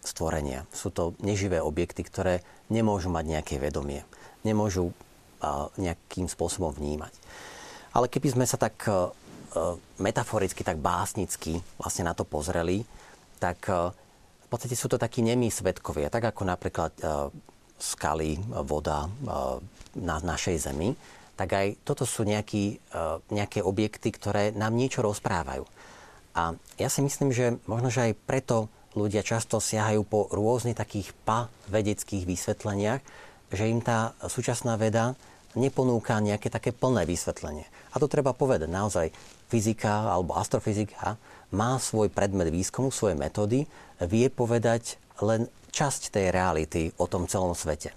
stvorenia. Sú to neživé objekty, ktoré nemôžu mať nejaké vedomie. Nemôžu nejakým spôsobom vnímať. Ale keby sme sa tak metaforicky, tak básnicky vlastne na to pozreli, tak v podstate sú to takí nemí svetkovia, tak ako napríklad skaly, voda na našej Zemi, tak aj toto sú nejaký, e, nejaké objekty, ktoré nám niečo rozprávajú. A ja si myslím, že možno, že aj preto ľudia často siahajú po rôznych takých pa vedeckých vysvetleniach, že im tá súčasná veda neponúka nejaké také plné vysvetlenie. A to treba povedať. Naozaj fyzika alebo astrofyzika má svoj predmet výskumu, svoje metódy, vie povedať len časť tej reality o tom celom svete.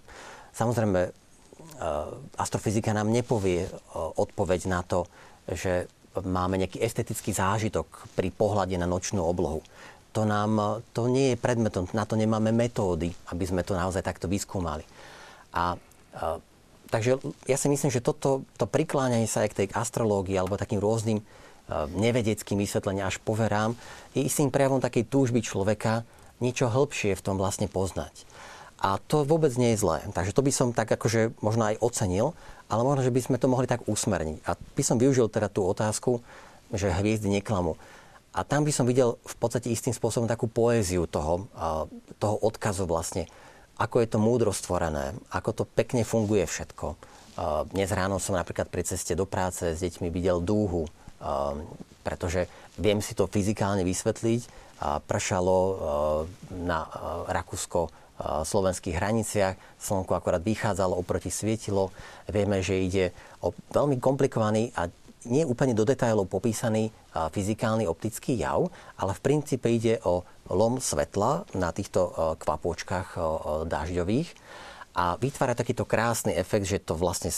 Samozrejme, Eh, astrofyzika nám nepovie eh, odpoveď na to, že máme nejaký estetický zážitok pri pohľade na nočnú oblohu. To, nám, to nie je predmetom, na to nemáme metódy, aby sme to naozaj takto vyskúmali. A, a eh, takže ja si myslím, že toto to prikláňanie sa aj k tej astrológii alebo takým rôznym nevedeckým vysvetleniam až poverám, je istým prejavom takej túžby človeka niečo hĺbšie v tom vlastne poznať. A to vôbec nie je zlé. Takže to by som tak akože možno aj ocenil, ale možno, že by sme to mohli tak usmerniť. A by som využil teda tú otázku, že hviezdy neklamú. A tam by som videl v podstate istým spôsobom takú poéziu toho, toho odkazu vlastne, ako je to múdro stvorené, ako to pekne funguje všetko. Dnes ráno som napríklad pri ceste do práce s deťmi videl dúhu, pretože viem si to fyzikálne vysvetliť. Pršalo na Rakúsko slovenských hraniciach. Slnko akorát vychádzalo, oproti svietilo. Vieme, že ide o veľmi komplikovaný a nie úplne do detailov popísaný fyzikálny optický jav, ale v princípe ide o lom svetla na týchto kvapôčkach dažďových a vytvára takýto krásny efekt, že to vlastne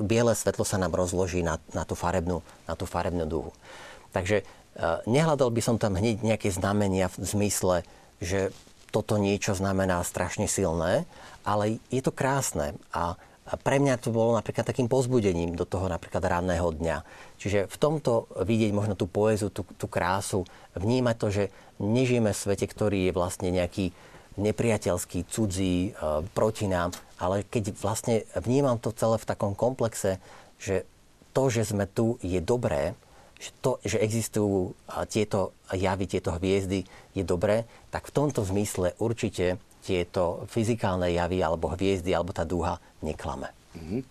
biele svetlo sa nám rozloží na, na, tú, farebnú, na tú farebnú duhu. Takže nehľadal by som tam hneď nejaké znamenia v zmysle, že toto niečo znamená strašne silné, ale je to krásne a pre mňa to bolo napríklad takým pozbudením do toho napríklad ranného dňa. Čiže v tomto vidieť možno tú poezu, tú, tú krásu, vnímať to, že nežijeme v svete, ktorý je vlastne nejaký nepriateľský, cudzí, e, proti nám, ale keď vlastne vnímam to celé v takom komplexe, že to, že sme tu, je dobré, že to, že existujú tieto javy, tieto hviezdy, je dobré, tak v tomto zmysle určite tieto fyzikálne javy alebo hviezdy alebo tá dúha neklame. Mm-hmm.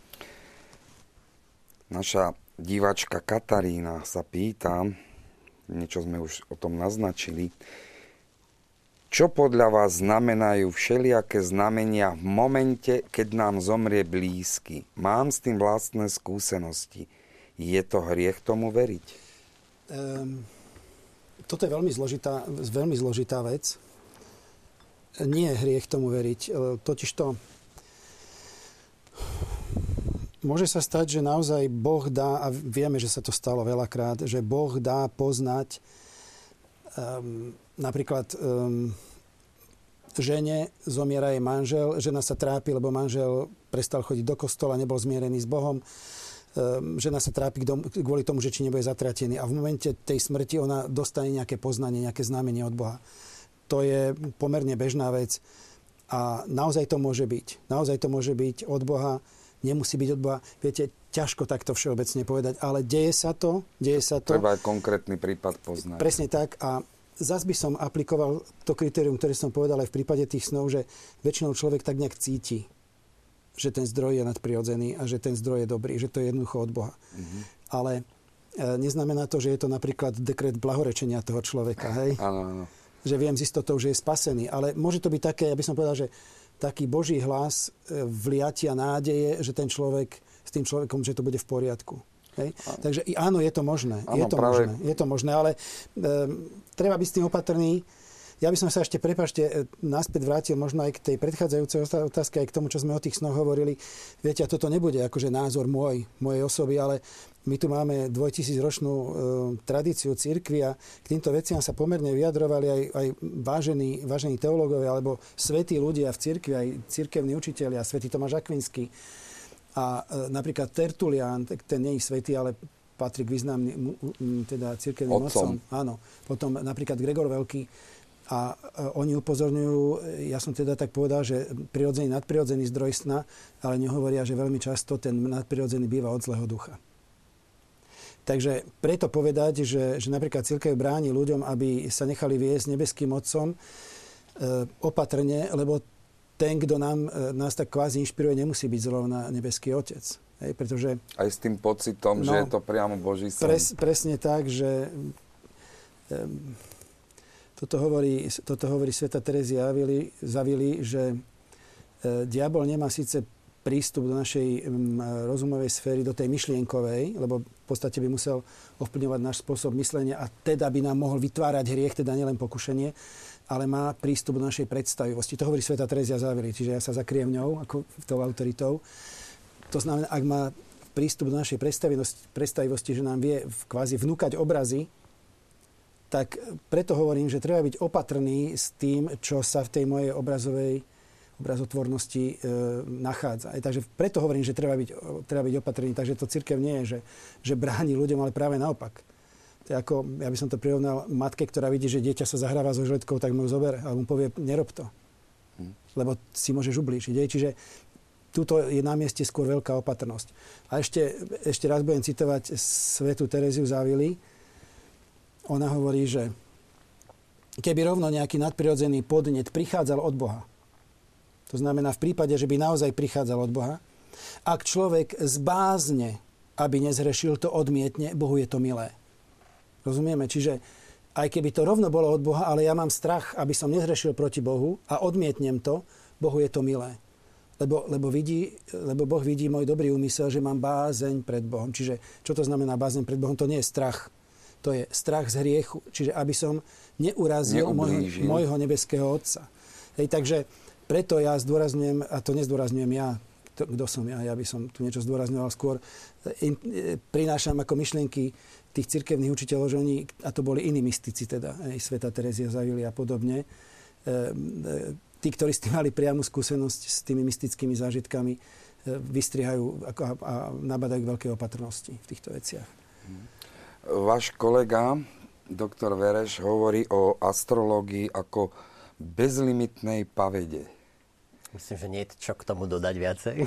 Naša diváčka Katarína sa pýta, niečo sme už o tom naznačili, čo podľa vás znamenajú všelijaké znamenia v momente, keď nám zomrie blízky? Mám s tým vlastné skúsenosti. Je to hriech tomu veriť? Um, toto je veľmi zložitá, veľmi zložitá vec. Nie je hriech tomu veriť. E, totiž to môže sa stať, že naozaj Boh dá, a vieme, že sa to stalo veľakrát, že Boh dá poznať um, napríklad um, žene zomiera jej manžel, žena sa trápi, lebo manžel prestal chodiť do kostola, nebol zmierený s Bohom žena sa trápi kvôli tomu, že či nebude zatratený. A v momente tej smrti ona dostane nejaké poznanie, nejaké znamenie od Boha. To je pomerne bežná vec. A naozaj to môže byť. Naozaj to môže byť od Boha. Nemusí byť od Boha. Viete, ťažko takto všeobecne povedať, ale deje sa to. Deje sa to. Treba aj konkrétny prípad poznať. Presne tak. A zase by som aplikoval to kritérium, ktoré som povedal aj v prípade tých snov, že väčšinou človek tak nejak cíti že ten zdroj je nadprirodzený a že ten zdroj je dobrý, že to je jednoducho od Boha. Mm-hmm. Ale e, neznamená to, že je to napríklad dekret blahorečenia toho človeka, hej? Áno, áno. Že viem z istotou, že je spasený. Ale môže to byť také, ja by som povedal, že taký Boží hlas e, vliatia nádeje, že ten človek, s tým človekom, že to bude v poriadku. Hej? Takže áno, je to možné. Áno, je to práve... možné. Je to možné, ale e, treba byť s tým opatrný ja by som sa ešte, prepašte, e, naspäť vrátil možno aj k tej predchádzajúcej otázke, aj k tomu, čo sme o tých snoch hovorili. Viete, a toto nebude akože názor môj, mojej osoby, ale my tu máme dvojtisícročnú e, tradíciu církvy a k týmto veciam sa pomerne vyjadrovali aj, aj vážení, vážení teológovia alebo svetí ľudia v církvi, aj církevní učiteľia, svetý Tomáš Akvinský. A e, napríklad Tertulian, ten nie je svetý, ale patrí k významným teda cirkevným mocom. Áno. Potom napríklad Gregor Veľký. A oni upozorňujú, ja som teda tak povedal, že prirodzený, nadprirodzený zdroj sna, ale nehovoria, že veľmi často ten nadprirodzený býva od zlého ducha. Takže preto povedať, že, že napríklad církev bráni ľuďom, aby sa nechali viesť nebeským otcom e, opatrne, lebo ten, kto nám, e, nás tak kvázi inšpiruje, nemusí byť zrovna nebeský otec. Hej, pretože, Aj s tým pocitom, no, že je to priamo Boží sen. Pres, presne tak, že um, toto, hovorí, toto hovorí sveta Terezia Zavili, že uh, diabol nemá síce prístup do našej um, rozumovej sféry, do tej myšlienkovej, lebo v podstate by musel ovplyvňovať náš spôsob myslenia a teda by nám mohol vytvárať hriech, teda nielen pokušenie, ale má prístup do našej predstavivosti. To hovorí sveta Terezia Zavili, čiže ja sa zakriem ňou, ako tou autoritou. To znamená, ak má prístup do našej predstavivosti, že nám vie kvázi vnúkať obrazy, tak preto hovorím, že treba byť opatrný s tým, čo sa v tej mojej obrazovej obrazotvornosti e, nachádza. Aj, takže preto hovorím, že treba byť, treba byť opatrný. Takže to církev nie je, že, že bráni ľuďom, ale práve naopak. To je ako, ja by som to prirovnal matke, ktorá vidí, že dieťa sa zahráva so žletkou, tak mu ju zober a mu povie, nerob to. Hm. Lebo si môžeš ublížiť. Čiže tuto je na mieste skôr veľká opatrnosť. A ešte, ešte raz budem citovať svetu Tereziu Závily. Ona hovorí, že keby rovno nejaký nadprirodzený podnet prichádzal od Boha, to znamená v prípade, že by naozaj prichádzal od Boha, ak človek zbázne, aby nezhrešil, to odmietne, Bohu je to milé. Rozumieme? Čiže aj keby to rovno bolo od Boha, ale ja mám strach, aby som nezhrešil proti Bohu a odmietnem to, Bohu je to milé lebo, lebo, vidí, lebo Boh vidí môj dobrý úmysel, že mám bázeň pred Bohom. Čiže čo to znamená bázeň pred Bohom? To nie je strach. To je strach z hriechu. Čiže aby som neurazil môjho, môjho nebeského Otca. Hej, takže preto ja zdôrazňujem, a to nezdôrazňujem ja, to, kto som ja, ja by som tu niečo zdôrazňoval skôr, in, e, prinášam ako myšlienky tých cirkevných učiteľov, že oni, a to boli iní mystici teda, aj Sveta Terezia Zavili a podobne, e, e, tí, ktorí s tým mali priamu skúsenosť s tými mystickými zážitkami, e, vystrihajú a, a nabadajú k veľkej opatrnosti v týchto veciach. Váš kolega, doktor Vereš, hovorí o astrológii ako bezlimitnej pavede. Myslím, že nie je čo k tomu dodať viacej.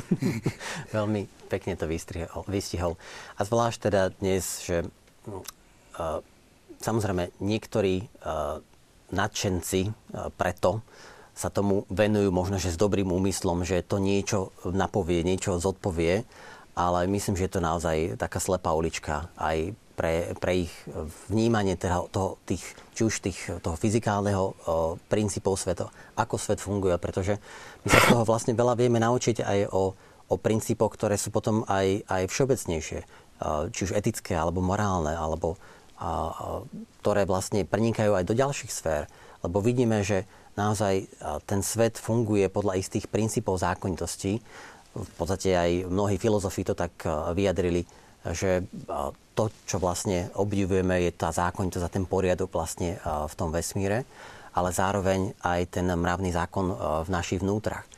Veľmi pekne to vystihol, vystihol. A zvlášť teda dnes, že uh, samozrejme niektorí uh, nadšenci uh, preto sa tomu venujú možno, že s dobrým úmyslom, že to niečo napovie, niečo zodpovie, ale myslím, že je to naozaj taká slepá ulička aj pre, pre ich vnímanie toho, toho, tých, či už tých, toho fyzikálneho o, princípov sveta, ako svet funguje, pretože my sa z toho vlastne veľa vieme naučiť aj o, o princípoch, ktoré sú potom aj, aj všeobecnejšie, či už etické, alebo morálne, alebo a, a, ktoré vlastne prenikajú aj do ďalších sfér. Lebo vidíme, že naozaj ten svet funguje podľa istých princípov zákonitosti. V podstate aj mnohí filozofi to tak vyjadrili, že to, čo vlastne obdivujeme, je tá zákonitosť a ten poriadok vlastne v tom vesmíre, ale zároveň aj ten mravný zákon v našich vnútrach.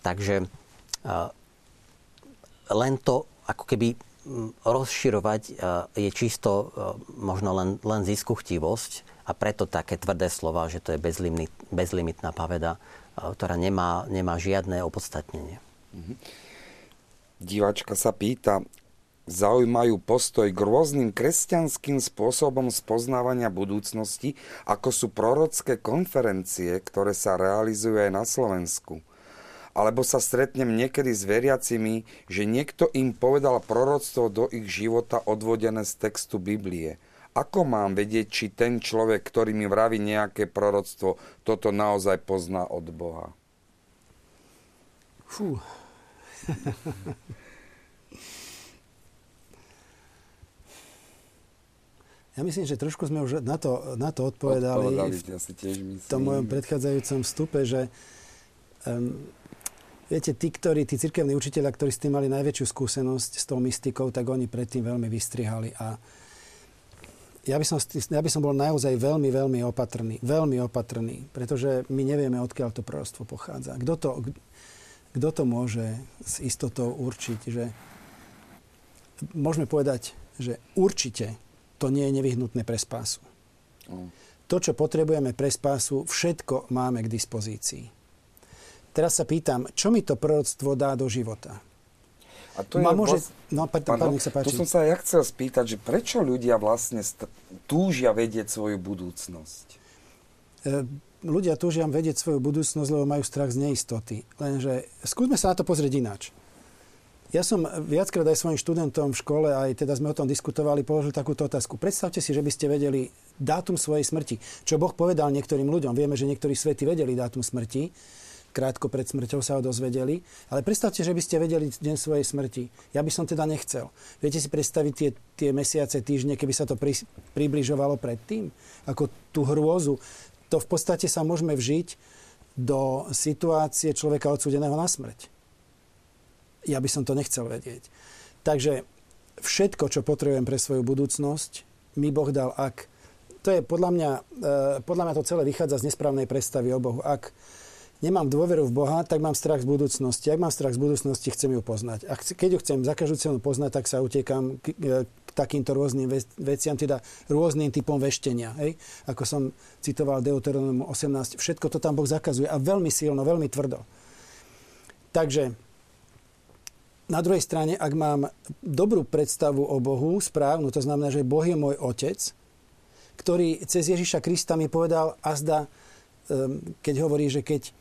Takže len to ako keby rozširovať je čisto možno len, len ziskuchtivosť, a preto také tvrdé slova, že to je bezlimit, bezlimitná paveda, ktorá nemá, nemá žiadne opodstatnenie. Mhm. Divačka sa pýta, zaujímajú postoj k rôznym kresťanským spôsobom spoznávania budúcnosti, ako sú prorocké konferencie, ktoré sa realizujú aj na Slovensku. Alebo sa stretnem niekedy s veriacimi, že niekto im povedal proroctvo do ich života odvodené z textu Biblie – ako mám vedieť, či ten človek, ktorý mi vraví nejaké proroctvo, toto naozaj pozná od Boha? Fú. ja myslím, že trošku sme už na to, na to odpovedali, odpovedali v ja si tiež myslím. tom mojom predchádzajúcom vstupe, že um, viete, tí, ktorí, tí cirkevní učiteľia, ktorí s tým mali najväčšiu skúsenosť s tou mystikou, tak oni predtým veľmi vystrihali a ja by, som, ja by som bol naozaj veľmi, veľmi opatrný. Veľmi opatrný, pretože my nevieme, odkiaľ to proroctvo pochádza. Kto to, kto to môže s istotou určiť, že môžeme povedať, že určite to nie je nevyhnutné pre spásu. Mm. To, čo potrebujeme pre spásu, všetko máme k dispozícii. Teraz sa pýtam, čo mi to proroctvo dá do života? A to Ma je môže... Vlast... No, pán, pán, nech sa páči. Tu som sa ja chcel spýtať, že prečo ľudia vlastne st- túžia vedieť svoju budúcnosť? E, ľudia túžia vedieť svoju budúcnosť, lebo majú strach z neistoty. Lenže skúsme sa na to pozrieť ináč. Ja som viackrát aj svojim študentom v škole, aj teda sme o tom diskutovali, položil takúto otázku. Predstavte si, že by ste vedeli dátum svojej smrti. Čo Boh povedal niektorým ľuďom. Vieme, že niektorí svety vedeli dátum smrti. Krátko pred smrťou sa ho dozvedeli. Ale predstavte, že by ste vedeli deň svojej smrti. Ja by som teda nechcel. Viete si predstaviť tie, tie mesiace, týždne, keby sa to pri, približovalo predtým? Ako tú hrôzu. To v podstate sa môžeme vžiť do situácie človeka odsúdeného na smrť ja by som to nechcel vedieť. Takže všetko, čo potrebujem pre svoju budúcnosť, mi Boh dal, ak... To je podľa mňa, e, podľa mňa to celé vychádza z nesprávnej predstavy o Bohu. Ak nemám dôveru v Boha, tak mám strach z budúcnosti. Ak mám strach z budúcnosti, chcem ju poznať. A keď ju chcem za každú cenu poznať, tak sa utekam k, e, k takýmto rôznym veciam, teda rôznym typom veštenia. Hej? Ako som citoval Deuteronom 18, všetko to tam Boh zakazuje a veľmi silno, veľmi tvrdo. Takže na druhej strane, ak mám dobrú predstavu o Bohu, správnu, to znamená, že Boh je môj otec, ktorý cez Ježiša Krista mi povedal, azda, ehm, keď hovorí, že keď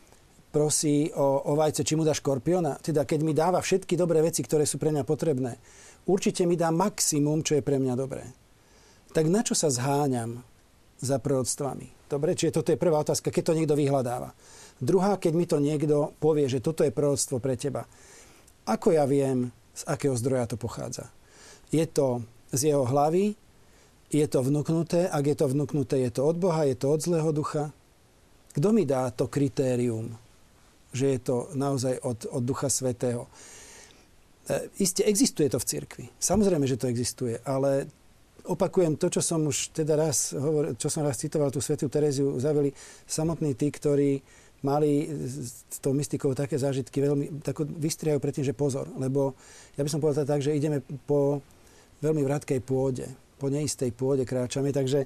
prosí o, o vajce, či mu dá škorpiona, teda keď mi dáva všetky dobré veci, ktoré sú pre mňa potrebné, určite mi dá maximum, čo je pre mňa dobré. Tak na čo sa zháňam za prorodstvami? Dobre, čiže toto je prvá otázka, keď to niekto vyhľadáva. Druhá, keď mi to niekto povie, že toto je proroctvo pre teba ako ja viem, z akého zdroja to pochádza? Je to z jeho hlavy? Je to vnúknuté? Ak je to vnúknuté, je to od Boha? Je to od zlého ducha? Kto mi dá to kritérium, že je to naozaj od, od Ducha Svetého? E, isté, existuje to v cirkvi. Samozrejme, že to existuje, ale opakujem to, čo som už teda raz hovoril, čo som raz citoval tú svetú Tereziu, zaveli samotní tí, ktorí mali s tou mystikou také zážitky, veľmi, tak vystriajú predtým, že pozor, lebo ja by som povedal tak, že ideme po veľmi vratkej pôde, po neistej pôde kráčame, takže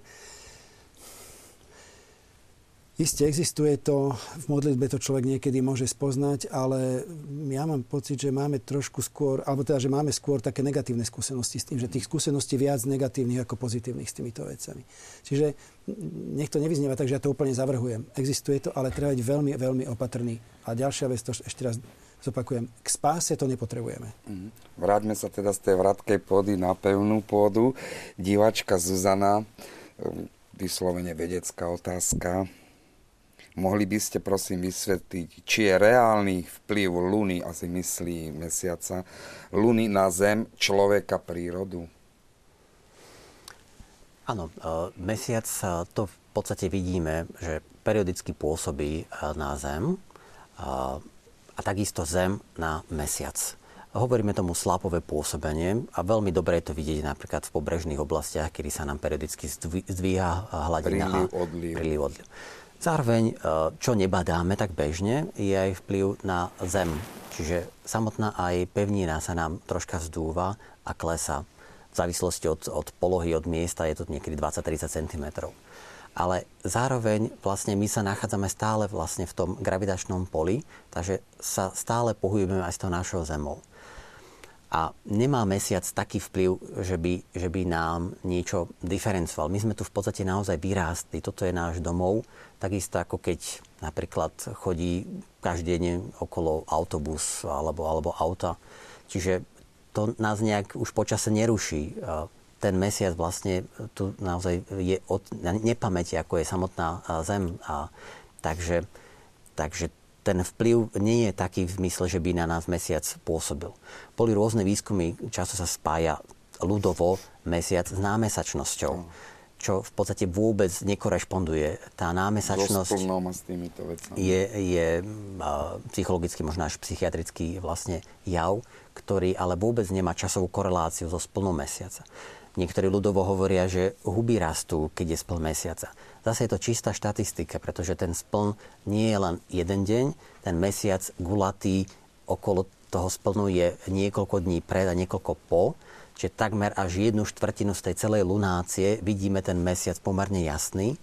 Isté, existuje to, v modlitbe to človek niekedy môže spoznať, ale ja mám pocit, že máme trošku skôr, alebo teda, že máme skôr také negatívne skúsenosti s tým, že tých skúseností viac negatívnych ako pozitívnych s týmito vecami. Čiže nech to nevyznieva tak, že ja to úplne zavrhujem. Existuje to, ale treba byť veľmi, veľmi opatrný. A ďalšia vec, to ešte raz zopakujem, k spáse to nepotrebujeme. Mm. Vráťme sa teda z tej vratkej pôdy na pevnú pôdu. Divačka Zuzana, vyslovene vedecká otázka Mohli by ste prosím vysvetliť, či je reálny vplyv Luny, asi myslí mesiaca, Luny na Zem, človeka, prírodu? Áno, e, mesiac e, to v podstate vidíme, že periodicky pôsobí e, na Zem a takisto Zem na mesiac. Hovoríme tomu slapové pôsobenie a veľmi dobre je to vidieť napríklad v pobrežných oblastiach, kedy sa nám periodicky zdvíha hladina príliv, odliv. Príliv, odliv. Zároveň, e, čo nebadáme tak bežne, je aj vplyv na Zem. Čiže samotná aj pevnina sa nám troška vzdúva a klesa. V závislosti od, od polohy, od miesta je to niekedy 20-30 cm. Ale zároveň vlastne my sa nachádzame stále vlastne v tom gravitačnom poli, takže sa stále pohybujeme aj z toho našou Zemou. A nemá mesiac taký vplyv, že by, že by nám niečo diferencoval. My sme tu v podstate naozaj vyrástli. Toto je náš domov. Takisto ako keď napríklad chodí každý deň okolo autobus alebo, alebo auta. Čiže to nás nejak už počase neruší. Ten mesiac vlastne tu naozaj je od nepamäti, ako je samotná Zem. A takže, takže ten vplyv nie je taký v mysle, že by na nás mesiac pôsobil. Boli rôzne výskumy, často sa spája ľudovo mesiac s námesačnosťou, čo v podstate vôbec nekorešponduje. Tá námesačnosť je, je psychologicky, možno až psychiatrický vlastne jav, ktorý ale vôbec nemá časovú koreláciu so splnou mesiaca. Niektorí ľudovo hovoria, že huby rastú, keď je spln mesiaca. Zase je to čistá štatistika, pretože ten spln nie je len jeden deň, ten mesiac gulatý okolo toho splnu je niekoľko dní pred a niekoľko po, čiže takmer až jednu štvrtinu z tej celej lunácie vidíme ten mesiac pomerne jasný.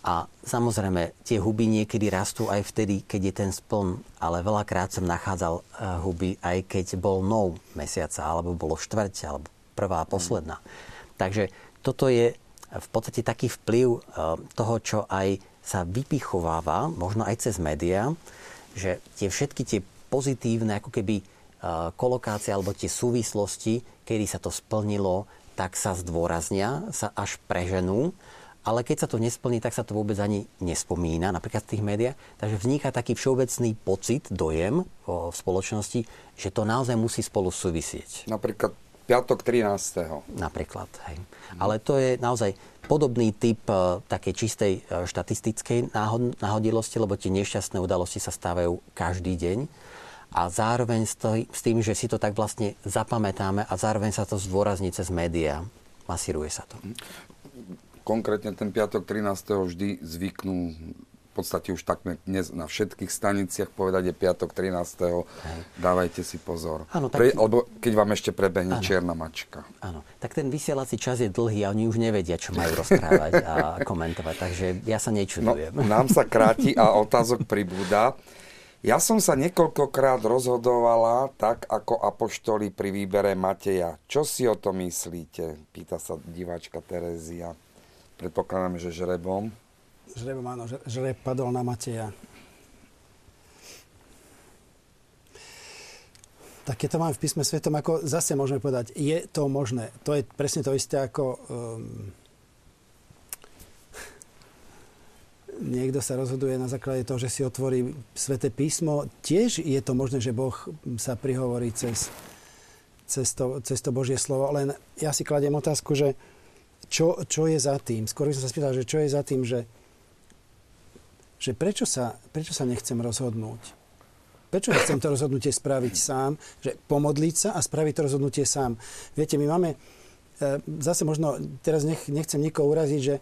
A samozrejme, tie huby niekedy rastú aj vtedy, keď je ten spln, ale veľakrát som nachádzal eh, huby aj keď bol nov mesiaca, alebo bolo štvrť, alebo prvá a posledná. Mm. Takže toto je v podstate taký vplyv eh, toho, čo aj sa vypichováva, možno aj cez médiá, že tie všetky tie pozitívne ako keby eh, kolokácie alebo tie súvislosti, kedy sa to splnilo, tak sa zdôraznia, sa až preženú ale keď sa to nesplní, tak sa to vôbec ani nespomína, napríklad v tých médiách. Takže vzniká taký všeobecný pocit, dojem v spoločnosti, že to naozaj musí spolu súvisieť. Napríklad piatok 13. Napríklad, hej. Ale to je naozaj podobný typ uh, takej čistej uh, štatistickej náhod- náhodilosti, lebo tie nešťastné udalosti sa stávajú každý deň. A zároveň s tým, že si to tak vlastne zapamätáme a zároveň sa to zdôrazní cez médiá. Masíruje sa to konkrétne ten piatok 13. vždy zvyknú podstate už takmer dnes na všetkých staniciach povedať je piatok 13. Hej. Dávajte si pozor. Áno, tak... Pre, alebo keď vám ešte prebehne Áno. čierna mačka. Áno, tak ten vysielací čas je dlhý a oni už nevedia, čo majú rozprávať a komentovať. Takže ja sa nečudujem. No, nám sa kráti a otázok pribúda. Ja som sa niekoľkokrát rozhodovala tak, ako apoštoli pri výbere Mateja. Čo si o to myslíte? Pýta sa diváčka Terezia. Predpokladáme, že žrebom. Žrebom, áno. Žreb padol na Mateja. Tak keď to máme v písme svetom, ako zase môžeme povedať, je to možné. To je presne to isté ako... Um, niekto sa rozhoduje na základe toho, že si otvorí sveté písmo. Tiež je to možné, že Boh sa prihovorí cez, cez, to, cez to Božie slovo. Len ja si kladiem otázku, že čo, čo je za tým? Skôr som sa spýtal, že čo je za tým, že, že prečo, sa, prečo sa nechcem rozhodnúť? Prečo nechcem to rozhodnutie spraviť sám? Že pomodliť sa a spraviť to rozhodnutie sám. Viete, my máme, e, zase možno, teraz nech, nechcem nikoho uraziť, že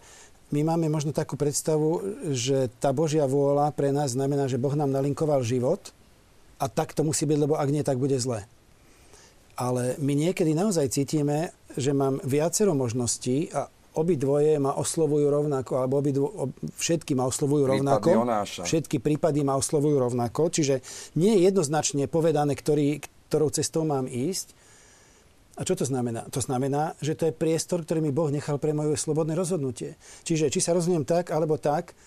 my máme možno takú predstavu, že tá Božia vôľa pre nás znamená, že Boh nám nalinkoval život a tak to musí byť, lebo ak nie, tak bude zle. Ale my niekedy naozaj cítime, že mám viacero možností a obidvoje ma oslovujú rovnako, alebo obidvo, všetky ma oslovujú rovnako. Všetky prípady ma oslovujú rovnako. Čiže nie je jednoznačne povedané, ktorý, ktorou cestou mám ísť. A čo to znamená? To znamená, že to je priestor, ktorý mi Boh nechal pre moje slobodné rozhodnutie. Čiže či sa rozhodnem tak, alebo tak,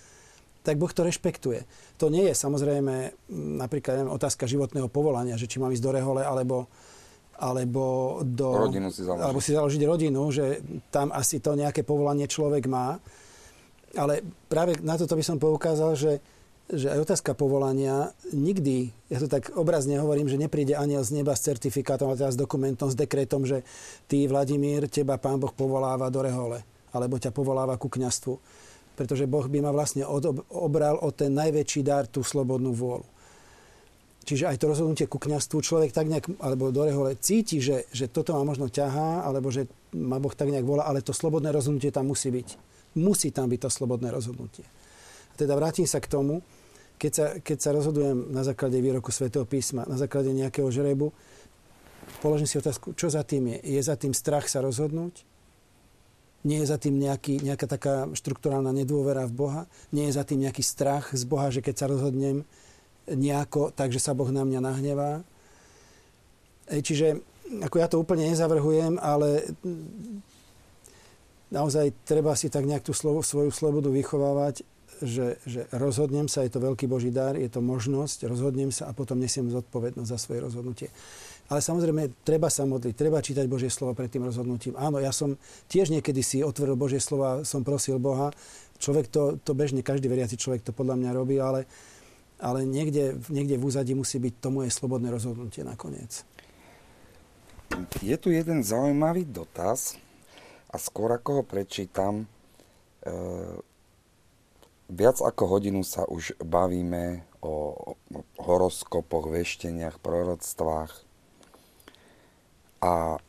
tak Boh to rešpektuje. To nie je samozrejme napríklad neviem, otázka životného povolania, že či mám ísť do rehole, alebo, alebo, do, rodinu si založiť. alebo si založiť rodinu, že tam asi to nejaké povolanie človek má. Ale práve na toto by som poukázal, že, že aj otázka povolania nikdy, ja to tak obrazne hovorím, že nepríde aniel z neba s certifikátom, ale teda s dokumentom, s dekretom, že ty, Vladimír, teba pán Boh povoláva do rehole, alebo ťa povoláva ku kňastvu. Pretože Boh by ma vlastne obral o ten najväčší dar, tú slobodnú vôľu. Čiže aj to rozhodnutie ku kniastvu človek tak nejak, alebo do rehole cíti, že, že toto ma možno ťahá, alebo že ma Boh tak nejak volá, ale to slobodné rozhodnutie tam musí byť. Musí tam byť to slobodné rozhodnutie. A teda vrátim sa k tomu, keď sa, keď sa rozhodujem na základe výroku svätého písma, na základe nejakého žrebu, položím si otázku, čo za tým je. Je za tým strach sa rozhodnúť? Nie je za tým nejaký, nejaká taká štruktúrálna nedôvera v Boha? Nie je za tým nejaký strach z Boha, že keď sa rozhodnem, nejako, takže sa Boh na mňa nahnevá. Čiže ako ja to úplne nezavrhujem, ale naozaj treba si tak nejak tú slovo, svoju slobodu vychovávať, že, že rozhodnem sa, je to veľký Boží dar, je to možnosť, rozhodnem sa a potom nesiem zodpovednosť za svoje rozhodnutie. Ale samozrejme, treba sa modliť, treba čítať Božie slovo pred tým rozhodnutím. Áno, ja som tiež niekedy si otvoril Božie slova, som prosil Boha. Človek to, to bežne, každý veriaci človek to podľa mňa robí, ale ale niekde, niekde v úzadí musí byť to moje slobodné rozhodnutie nakoniec. Je tu jeden zaujímavý dotaz a skôr ako ho prečítam, e, viac ako hodinu sa už bavíme o horoskopoch, vešteniach, proroctvách a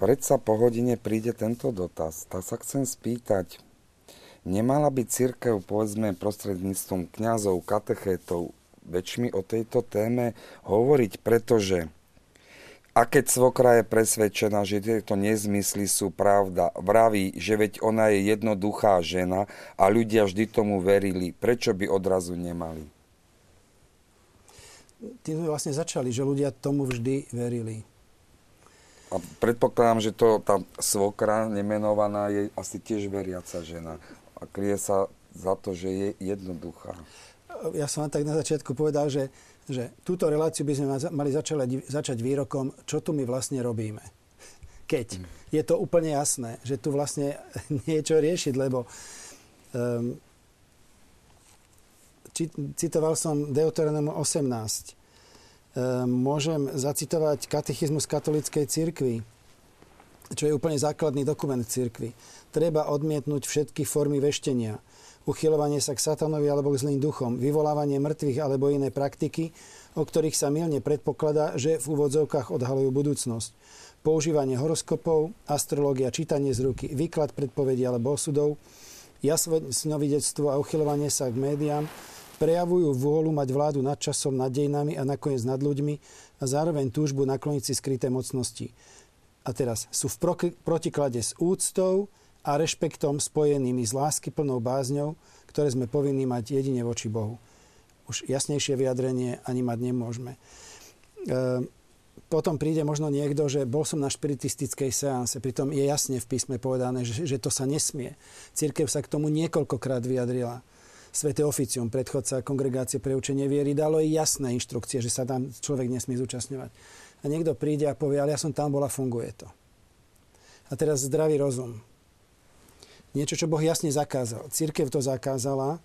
predsa po hodine príde tento dotaz. Tak sa chcem spýtať, Nemala by církev, povedzme, prostredníctvom kňazov, katechétov väčšmi o tejto téme hovoriť, pretože a keď svokra je presvedčená, že tieto nezmysly sú pravda, vraví, že veď ona je jednoduchá žena a ľudia vždy tomu verili, prečo by odrazu nemali? Tým sme vlastne začali, že ľudia tomu vždy verili. A predpokladám, že to tá svokra nemenovaná je asi tiež veriaca žena. A kryje sa za to, že je jednoduchá. Ja som vám tak na začiatku povedal, že že túto reláciu by sme mali začať, začať výrokom, čo tu my vlastne robíme. Keď mm. je to úplne jasné, že tu vlastne niečo riešiť, lebo um, či, citoval som Deuteronomu 18. Um, môžem zacitovať katechizmus katolíckej cirkvi, čo je úplne základný dokument cirkvi. Treba odmietnúť všetky formy veštenia uchylovanie sa k satanovi alebo k zlým duchom, vyvolávanie mŕtvych alebo iné praktiky, o ktorých sa milne predpokladá, že v úvodzovkách odhalujú budúcnosť. Používanie horoskopov, astrológia, čítanie z ruky, výklad predpovedí alebo osudov, jasnovidectvo a uchylovanie sa k médiám prejavujú vôľu mať vládu nad časom, nad dejinami a nakoniec nad ľuďmi a zároveň túžbu nakloniť si skryté mocnosti. A teraz sú v protiklade s úctou, a rešpektom spojenými s láskyplnou bázňou, ktoré sme povinní mať jedine voči Bohu. Už jasnejšie vyjadrenie ani mať nemôžeme. E, potom príde možno niekto, že bol som na špiritistickej seanse, pritom je jasne v písme povedané, že, že to sa nesmie. Církev sa k tomu niekoľkokrát vyjadrila. Sveté oficium, predchodca kongregácie pre učenie viery, dalo jej jasné inštrukcie, že sa tam človek nesmie zúčastňovať. A niekto príde a povie, ale ja som tam bola, funguje to. A teraz zdravý rozum niečo, čo Boh jasne zakázal. Církev to zakázala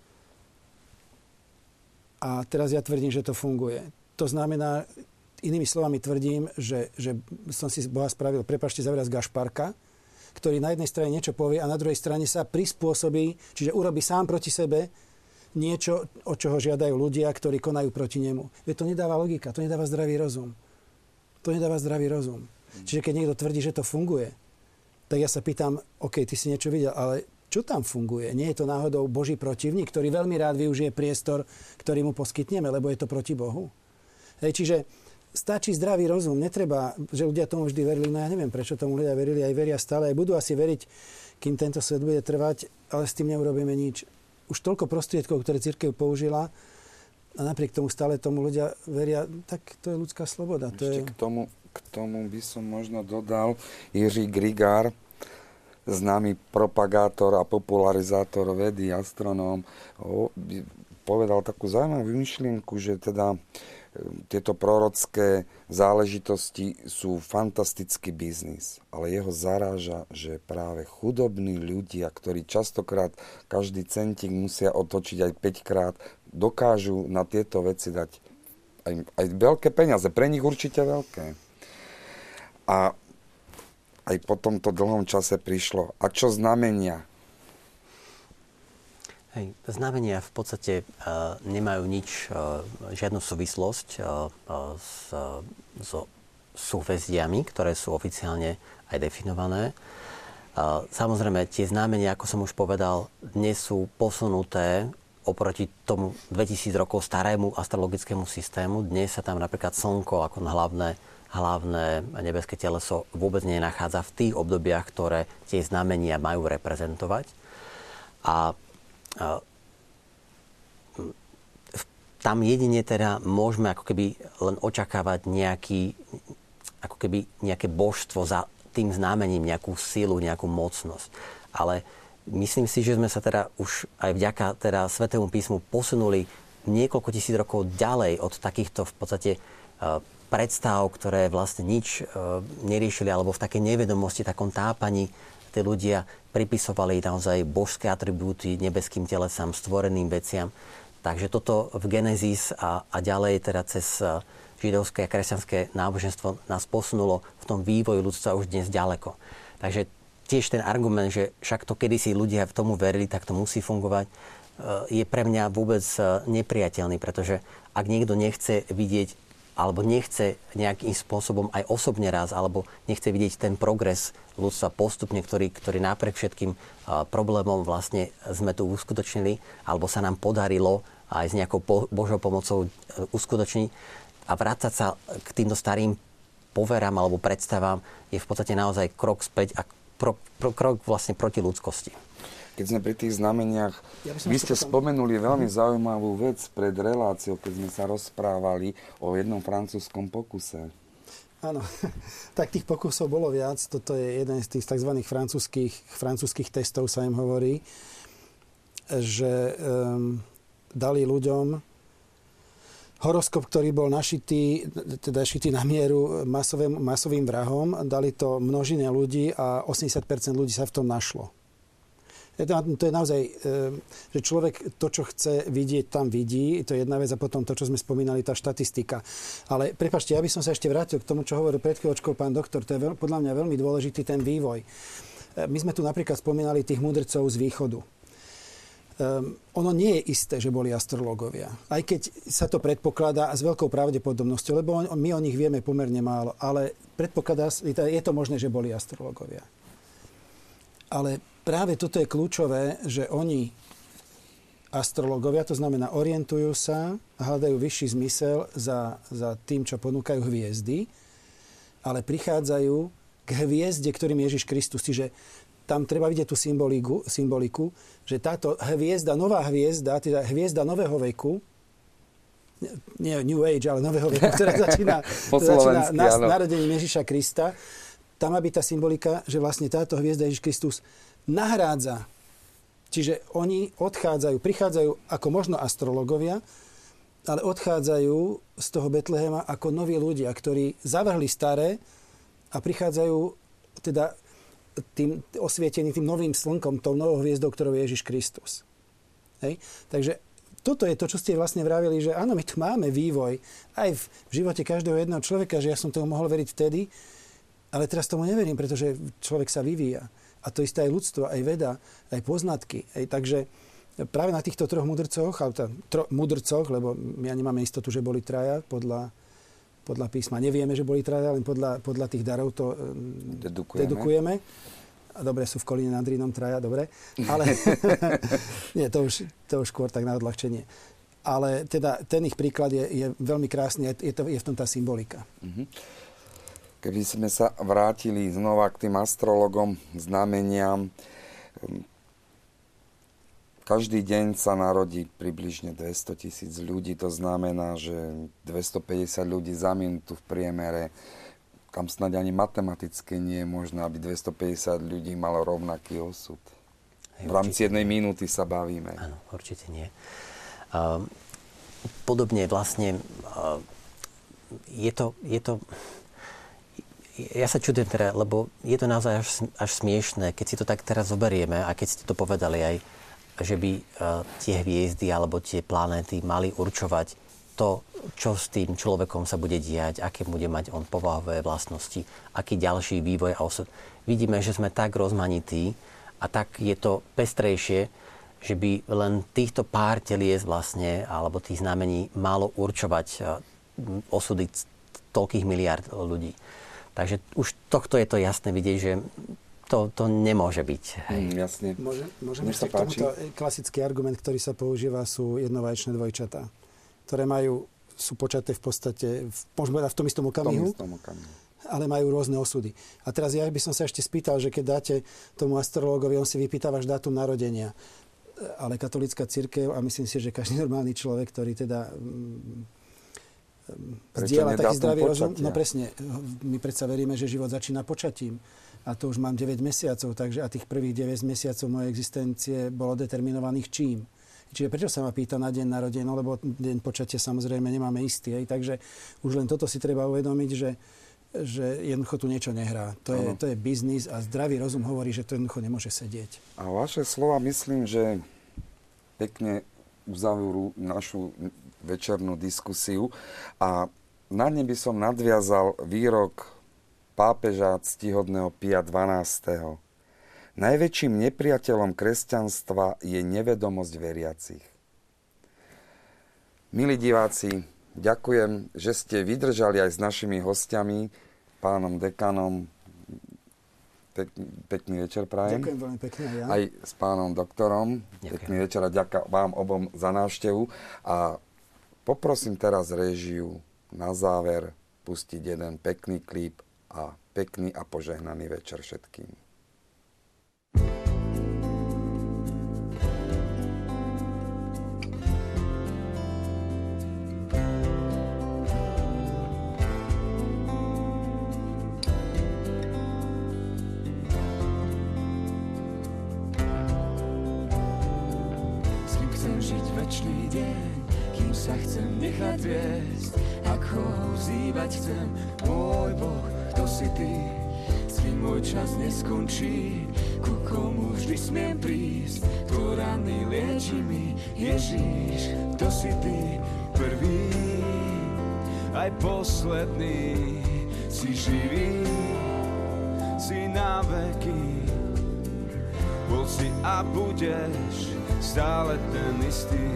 a teraz ja tvrdím, že to funguje. To znamená, inými slovami tvrdím, že, že som si Boha spravil, prepašte za Gašparka, ktorý na jednej strane niečo povie a na druhej strane sa prispôsobí, čiže urobí sám proti sebe niečo, o čoho žiadajú ľudia, ktorí konajú proti nemu. Veď to nedáva logika, to nedáva zdravý rozum. To nedáva zdravý rozum. Čiže keď niekto tvrdí, že to funguje, tak ja sa pýtam, OK, ty si niečo videl, ale čo tam funguje? Nie je to náhodou Boží protivník, ktorý veľmi rád využije priestor, ktorý mu poskytneme, lebo je to proti Bohu? Hej, čiže stačí zdravý rozum. Netreba, že ľudia tomu vždy verili. No ja neviem, prečo tomu ľudia verili, aj veria stále, aj budú asi veriť, kým tento svet bude trvať, ale s tým neurobíme nič. Už toľko prostriedkov, ktoré církev použila, a napriek tomu stále tomu ľudia veria, tak to je ľudská sloboda. To Ešte je... k, tomu, k tomu by som možno dodal Jiří Grigár, známy propagátor a popularizátor vedy, astronóm, povedal takú zaujímavú myšlienku, že teda e, tieto prorocké záležitosti sú fantastický biznis, ale jeho zaráža, že práve chudobní ľudia, ktorí častokrát každý centík musia otočiť aj 5 krát, dokážu na tieto veci dať aj, aj veľké peniaze, pre nich určite veľké. A aj po tomto dlhom čase prišlo. A čo znamenia? Hej, znamenia v podstate uh, nemajú nič, uh, žiadnu súvislosť uh, uh, s, uh, so ktoré sú oficiálne aj definované. Uh, samozrejme, tie znamenia, ako som už povedal, dnes sú posunuté oproti tomu 2000 rokov starému astrologickému systému. Dnes sa tam napríklad Slnko ako hlavné hlavné nebeské teleso vôbec nenachádza v tých obdobiach, ktoré tie znamenia majú reprezentovať. A, tam jedine teda môžeme ako keby len očakávať nejaký, ako keby nejaké božstvo za tým znamením, nejakú silu, nejakú mocnosť. Ale myslím si, že sme sa teda už aj vďaka teda Svetému písmu posunuli niekoľko tisíc rokov ďalej od takýchto v podstate predstav, ktoré vlastne nič e, neriešili, alebo v takej nevedomosti, takom tápaní tí ľudia pripisovali naozaj božské atribúty nebeským telesám, stvoreným veciam. Takže toto v Genesis a, a ďalej teda cez e, židovské a kresťanské náboženstvo nás posunulo v tom vývoji ľudstva už dnes ďaleko. Takže tiež ten argument, že však to kedysi ľudia v tomu verili, tak to musí fungovať, e, je pre mňa vôbec nepriateľný, pretože ak niekto nechce vidieť alebo nechce nejakým spôsobom aj osobne raz, alebo nechce vidieť ten progres ľudstva postupne, ktorý, ktorý napriek všetkým problémom vlastne sme tu uskutočnili, alebo sa nám podarilo aj s nejakou Božou pomocou e, uskutoční a vrácať sa k týmto starým poverám alebo predstavám je v podstate naozaj krok späť a pro, krok vlastne proti ľudskosti. Keď sme pri tých znameniach, ja vy ste potom... spomenuli veľmi mm. zaujímavú vec pred reláciou, keď sme sa rozprávali o jednom francúzskom pokuse. Áno, tak tých pokusov bolo viac. Toto je jeden z tých tzv. francúzských, francúzských testov, sa im hovorí, že um, dali ľuďom horoskop, ktorý bol našitý, teda šitý na mieru masovým, masovým vrahom. Dali to množine ľudí a 80% ľudí sa v tom našlo. To je naozaj, eh, že človek to, čo chce vidieť, tam vidí. To je jedna vec a potom to, čo sme spomínali, tá štatistika. Ale prepačte, ja by som sa ešte vrátil k tomu, čo hovoril pred chvíľočkou pán doktor. To je podľa mňa veľmi dôležitý ten vývoj. Eh, my sme tu napríklad spomínali tých mudrcov z východu um, ono nie je isté, že boli astrologovia. Aj keď sa to predpokladá s veľkou pravdepodobnosťou, lebo on, my o nich vieme pomerne málo, ale predpokladá, je to možné, že boli astrologovia. Ale práve toto je kľúčové, že oni astrologovia, to znamená orientujú sa hľadajú vyšší zmysel za, za tým, čo ponúkajú hviezdy, ale prichádzajú k hviezde, ktorým Ježiš Kristus. Čiže tam treba vidieť tú symboliku, symboliku, že táto hviezda, nová hviezda, teda hviezda nového veku, nie New Age, ale nového veku, ktorá začína, začína nás, narodením Ježiša Krista, tam má byť tá symbolika, že vlastne táto hviezda Ježiš Kristus nahrádza. Čiže oni odchádzajú, prichádzajú ako možno astrologovia, ale odchádzajú z toho Betlehema ako noví ľudia, ktorí zavrhli staré a prichádzajú teda tým osvietený tým novým slnkom, tou novou hviezdou, ktorou je Ježiš Kristus. Hej? Takže toto je to, čo ste vlastne vravili, že áno, my tu máme vývoj aj v živote každého jedného človeka, že ja som tomu mohol veriť vtedy, ale teraz tomu neverím, pretože človek sa vyvíja. A to isté aj ľudstvo, aj veda, aj poznatky. Hej? Takže práve na týchto troch mudrcoch, ale teda, tro, mudrcoch, lebo my ani nemáme istotu, že boli traja podľa podľa písma. Nevieme, že boli traja, len podľa, podľa tých darov to dedukujeme. dedukujeme. Dobre, sú v Kolíne nad Rínom traja, dobre. Ale nie, to už, to už skôr tak na odľahčenie. Ale teda ten ich príklad je, je veľmi krásny, je, to, je v tom tá symbolika. Mm-hmm. Keby sme sa vrátili znova k tým astrologom, znameniam, každý deň sa narodí približne 200 tisíc ľudí, to znamená, že 250 ľudí za minútu v priemere, kam snáď ani matematicky nie je možné, aby 250 ľudí malo rovnaký osud. Hej, v rámci jednej nie. minúty sa bavíme. Áno, určite nie. Uh, podobne vlastne uh, je to, je to ja sa čudujem teda, lebo je to naozaj až, až smiešné, keď si to tak teraz zoberieme a keď ste to povedali aj že by uh, tie hviezdy alebo tie planéty mali určovať to, čo s tým človekom sa bude diať, aké bude mať on povahové vlastnosti, aký ďalší vývoj a osud. Vidíme, že sme tak rozmanití a tak je to pestrejšie, že by len týchto pár telies vlastne, alebo tých znamení malo určovať uh, osudy toľkých miliard ľudí. Takže už tohto je to jasné vidieť, že to, to nemôže byť. Hej. Mm, jasne. Môže, môžem ešte k tomuto klasický argument, ktorý sa používa, sú jednovaječné dvojčatá, ktoré majú, sú počaté v podstate, v, môžeme v tom istom okamihu, v tom istom okamihu ale majú rôzne osudy. A teraz ja by som sa ešte spýtal, že keď dáte tomu astrologovi, on si vypýta váš dátum narodenia, ale katolická církev a myslím si, že každý normálny človek, ktorý teda mm, zdieľa taký zdravý rozum, no presne, my predsa veríme, že život začína počatím a to už mám 9 mesiacov, takže a tých prvých 9 mesiacov mojej existencie bolo determinovaných čím. Čiže prečo sa ma pýta na deň narodenia? No lebo deň počatia samozrejme nemáme istý. Aj, takže už len toto si treba uvedomiť, že, že jednoducho tu niečo nehrá. To je, to je biznis a zdravý rozum hovorí, že to jednoducho nemôže sedieť. A vaše slova myslím, že pekne uzavrú našu večernú diskusiu a na ne by som nadviazal výrok pápeža ctihodného Pia XII. Najväčším nepriateľom kresťanstva je nevedomosť veriacich. Milí diváci, ďakujem, že ste vydržali aj s našimi hostiami, pánom dekanom. Pekný večer prajem. Ďakujem veľmi pekne aj ja. Aj s pánom doktorom. Ďakujem. Pekný večer a ďakujem vám obom za návštevu. A Poprosím teraz režiu na záver pustiť jeden pekný klip a pekný a požehnaný večer všetkým. ležíš, to si ty prvý, aj posledný, si živý, si na veky. Bol si a budeš stále ten istý,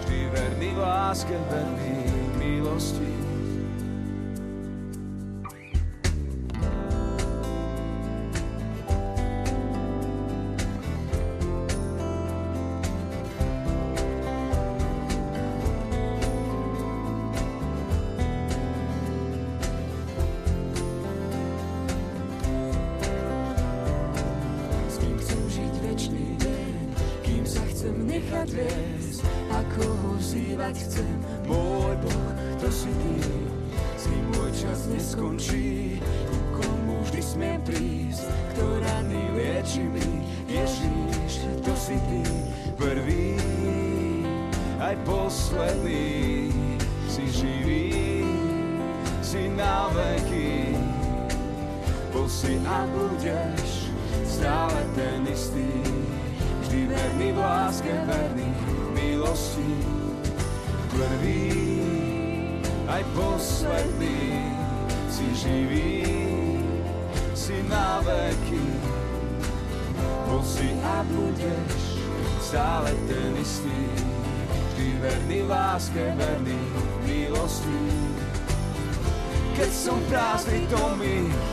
vždy verný láske, verný milosti.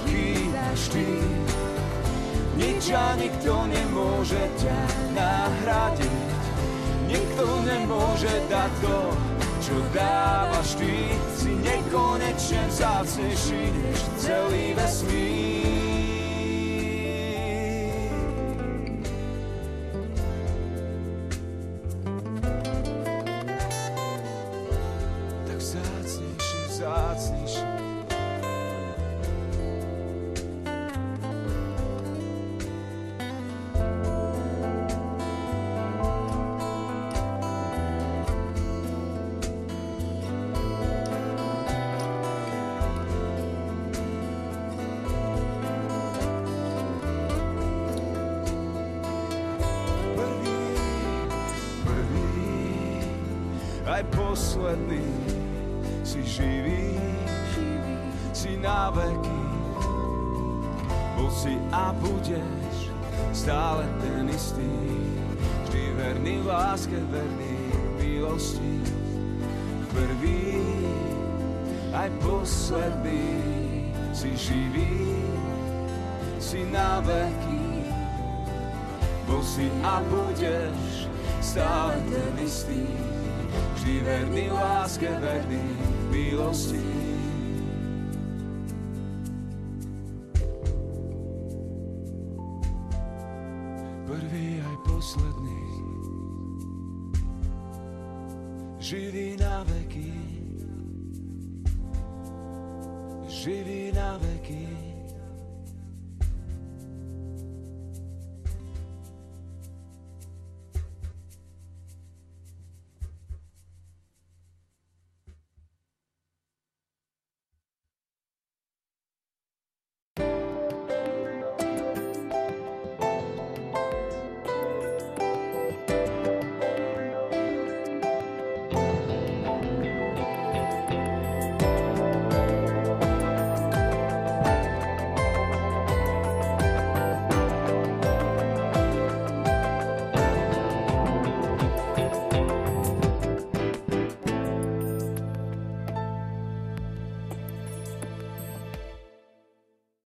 chýbaš ty. Nič a nikto nemôže ťa nahradiť. Nikto nemôže dať to, čo dávaš ty. Si nekonečne vzácnejší než celý vesmír. si živý, si na veky. Bol si a budeš stále ten istý, vždy verný, láske verný, milosti.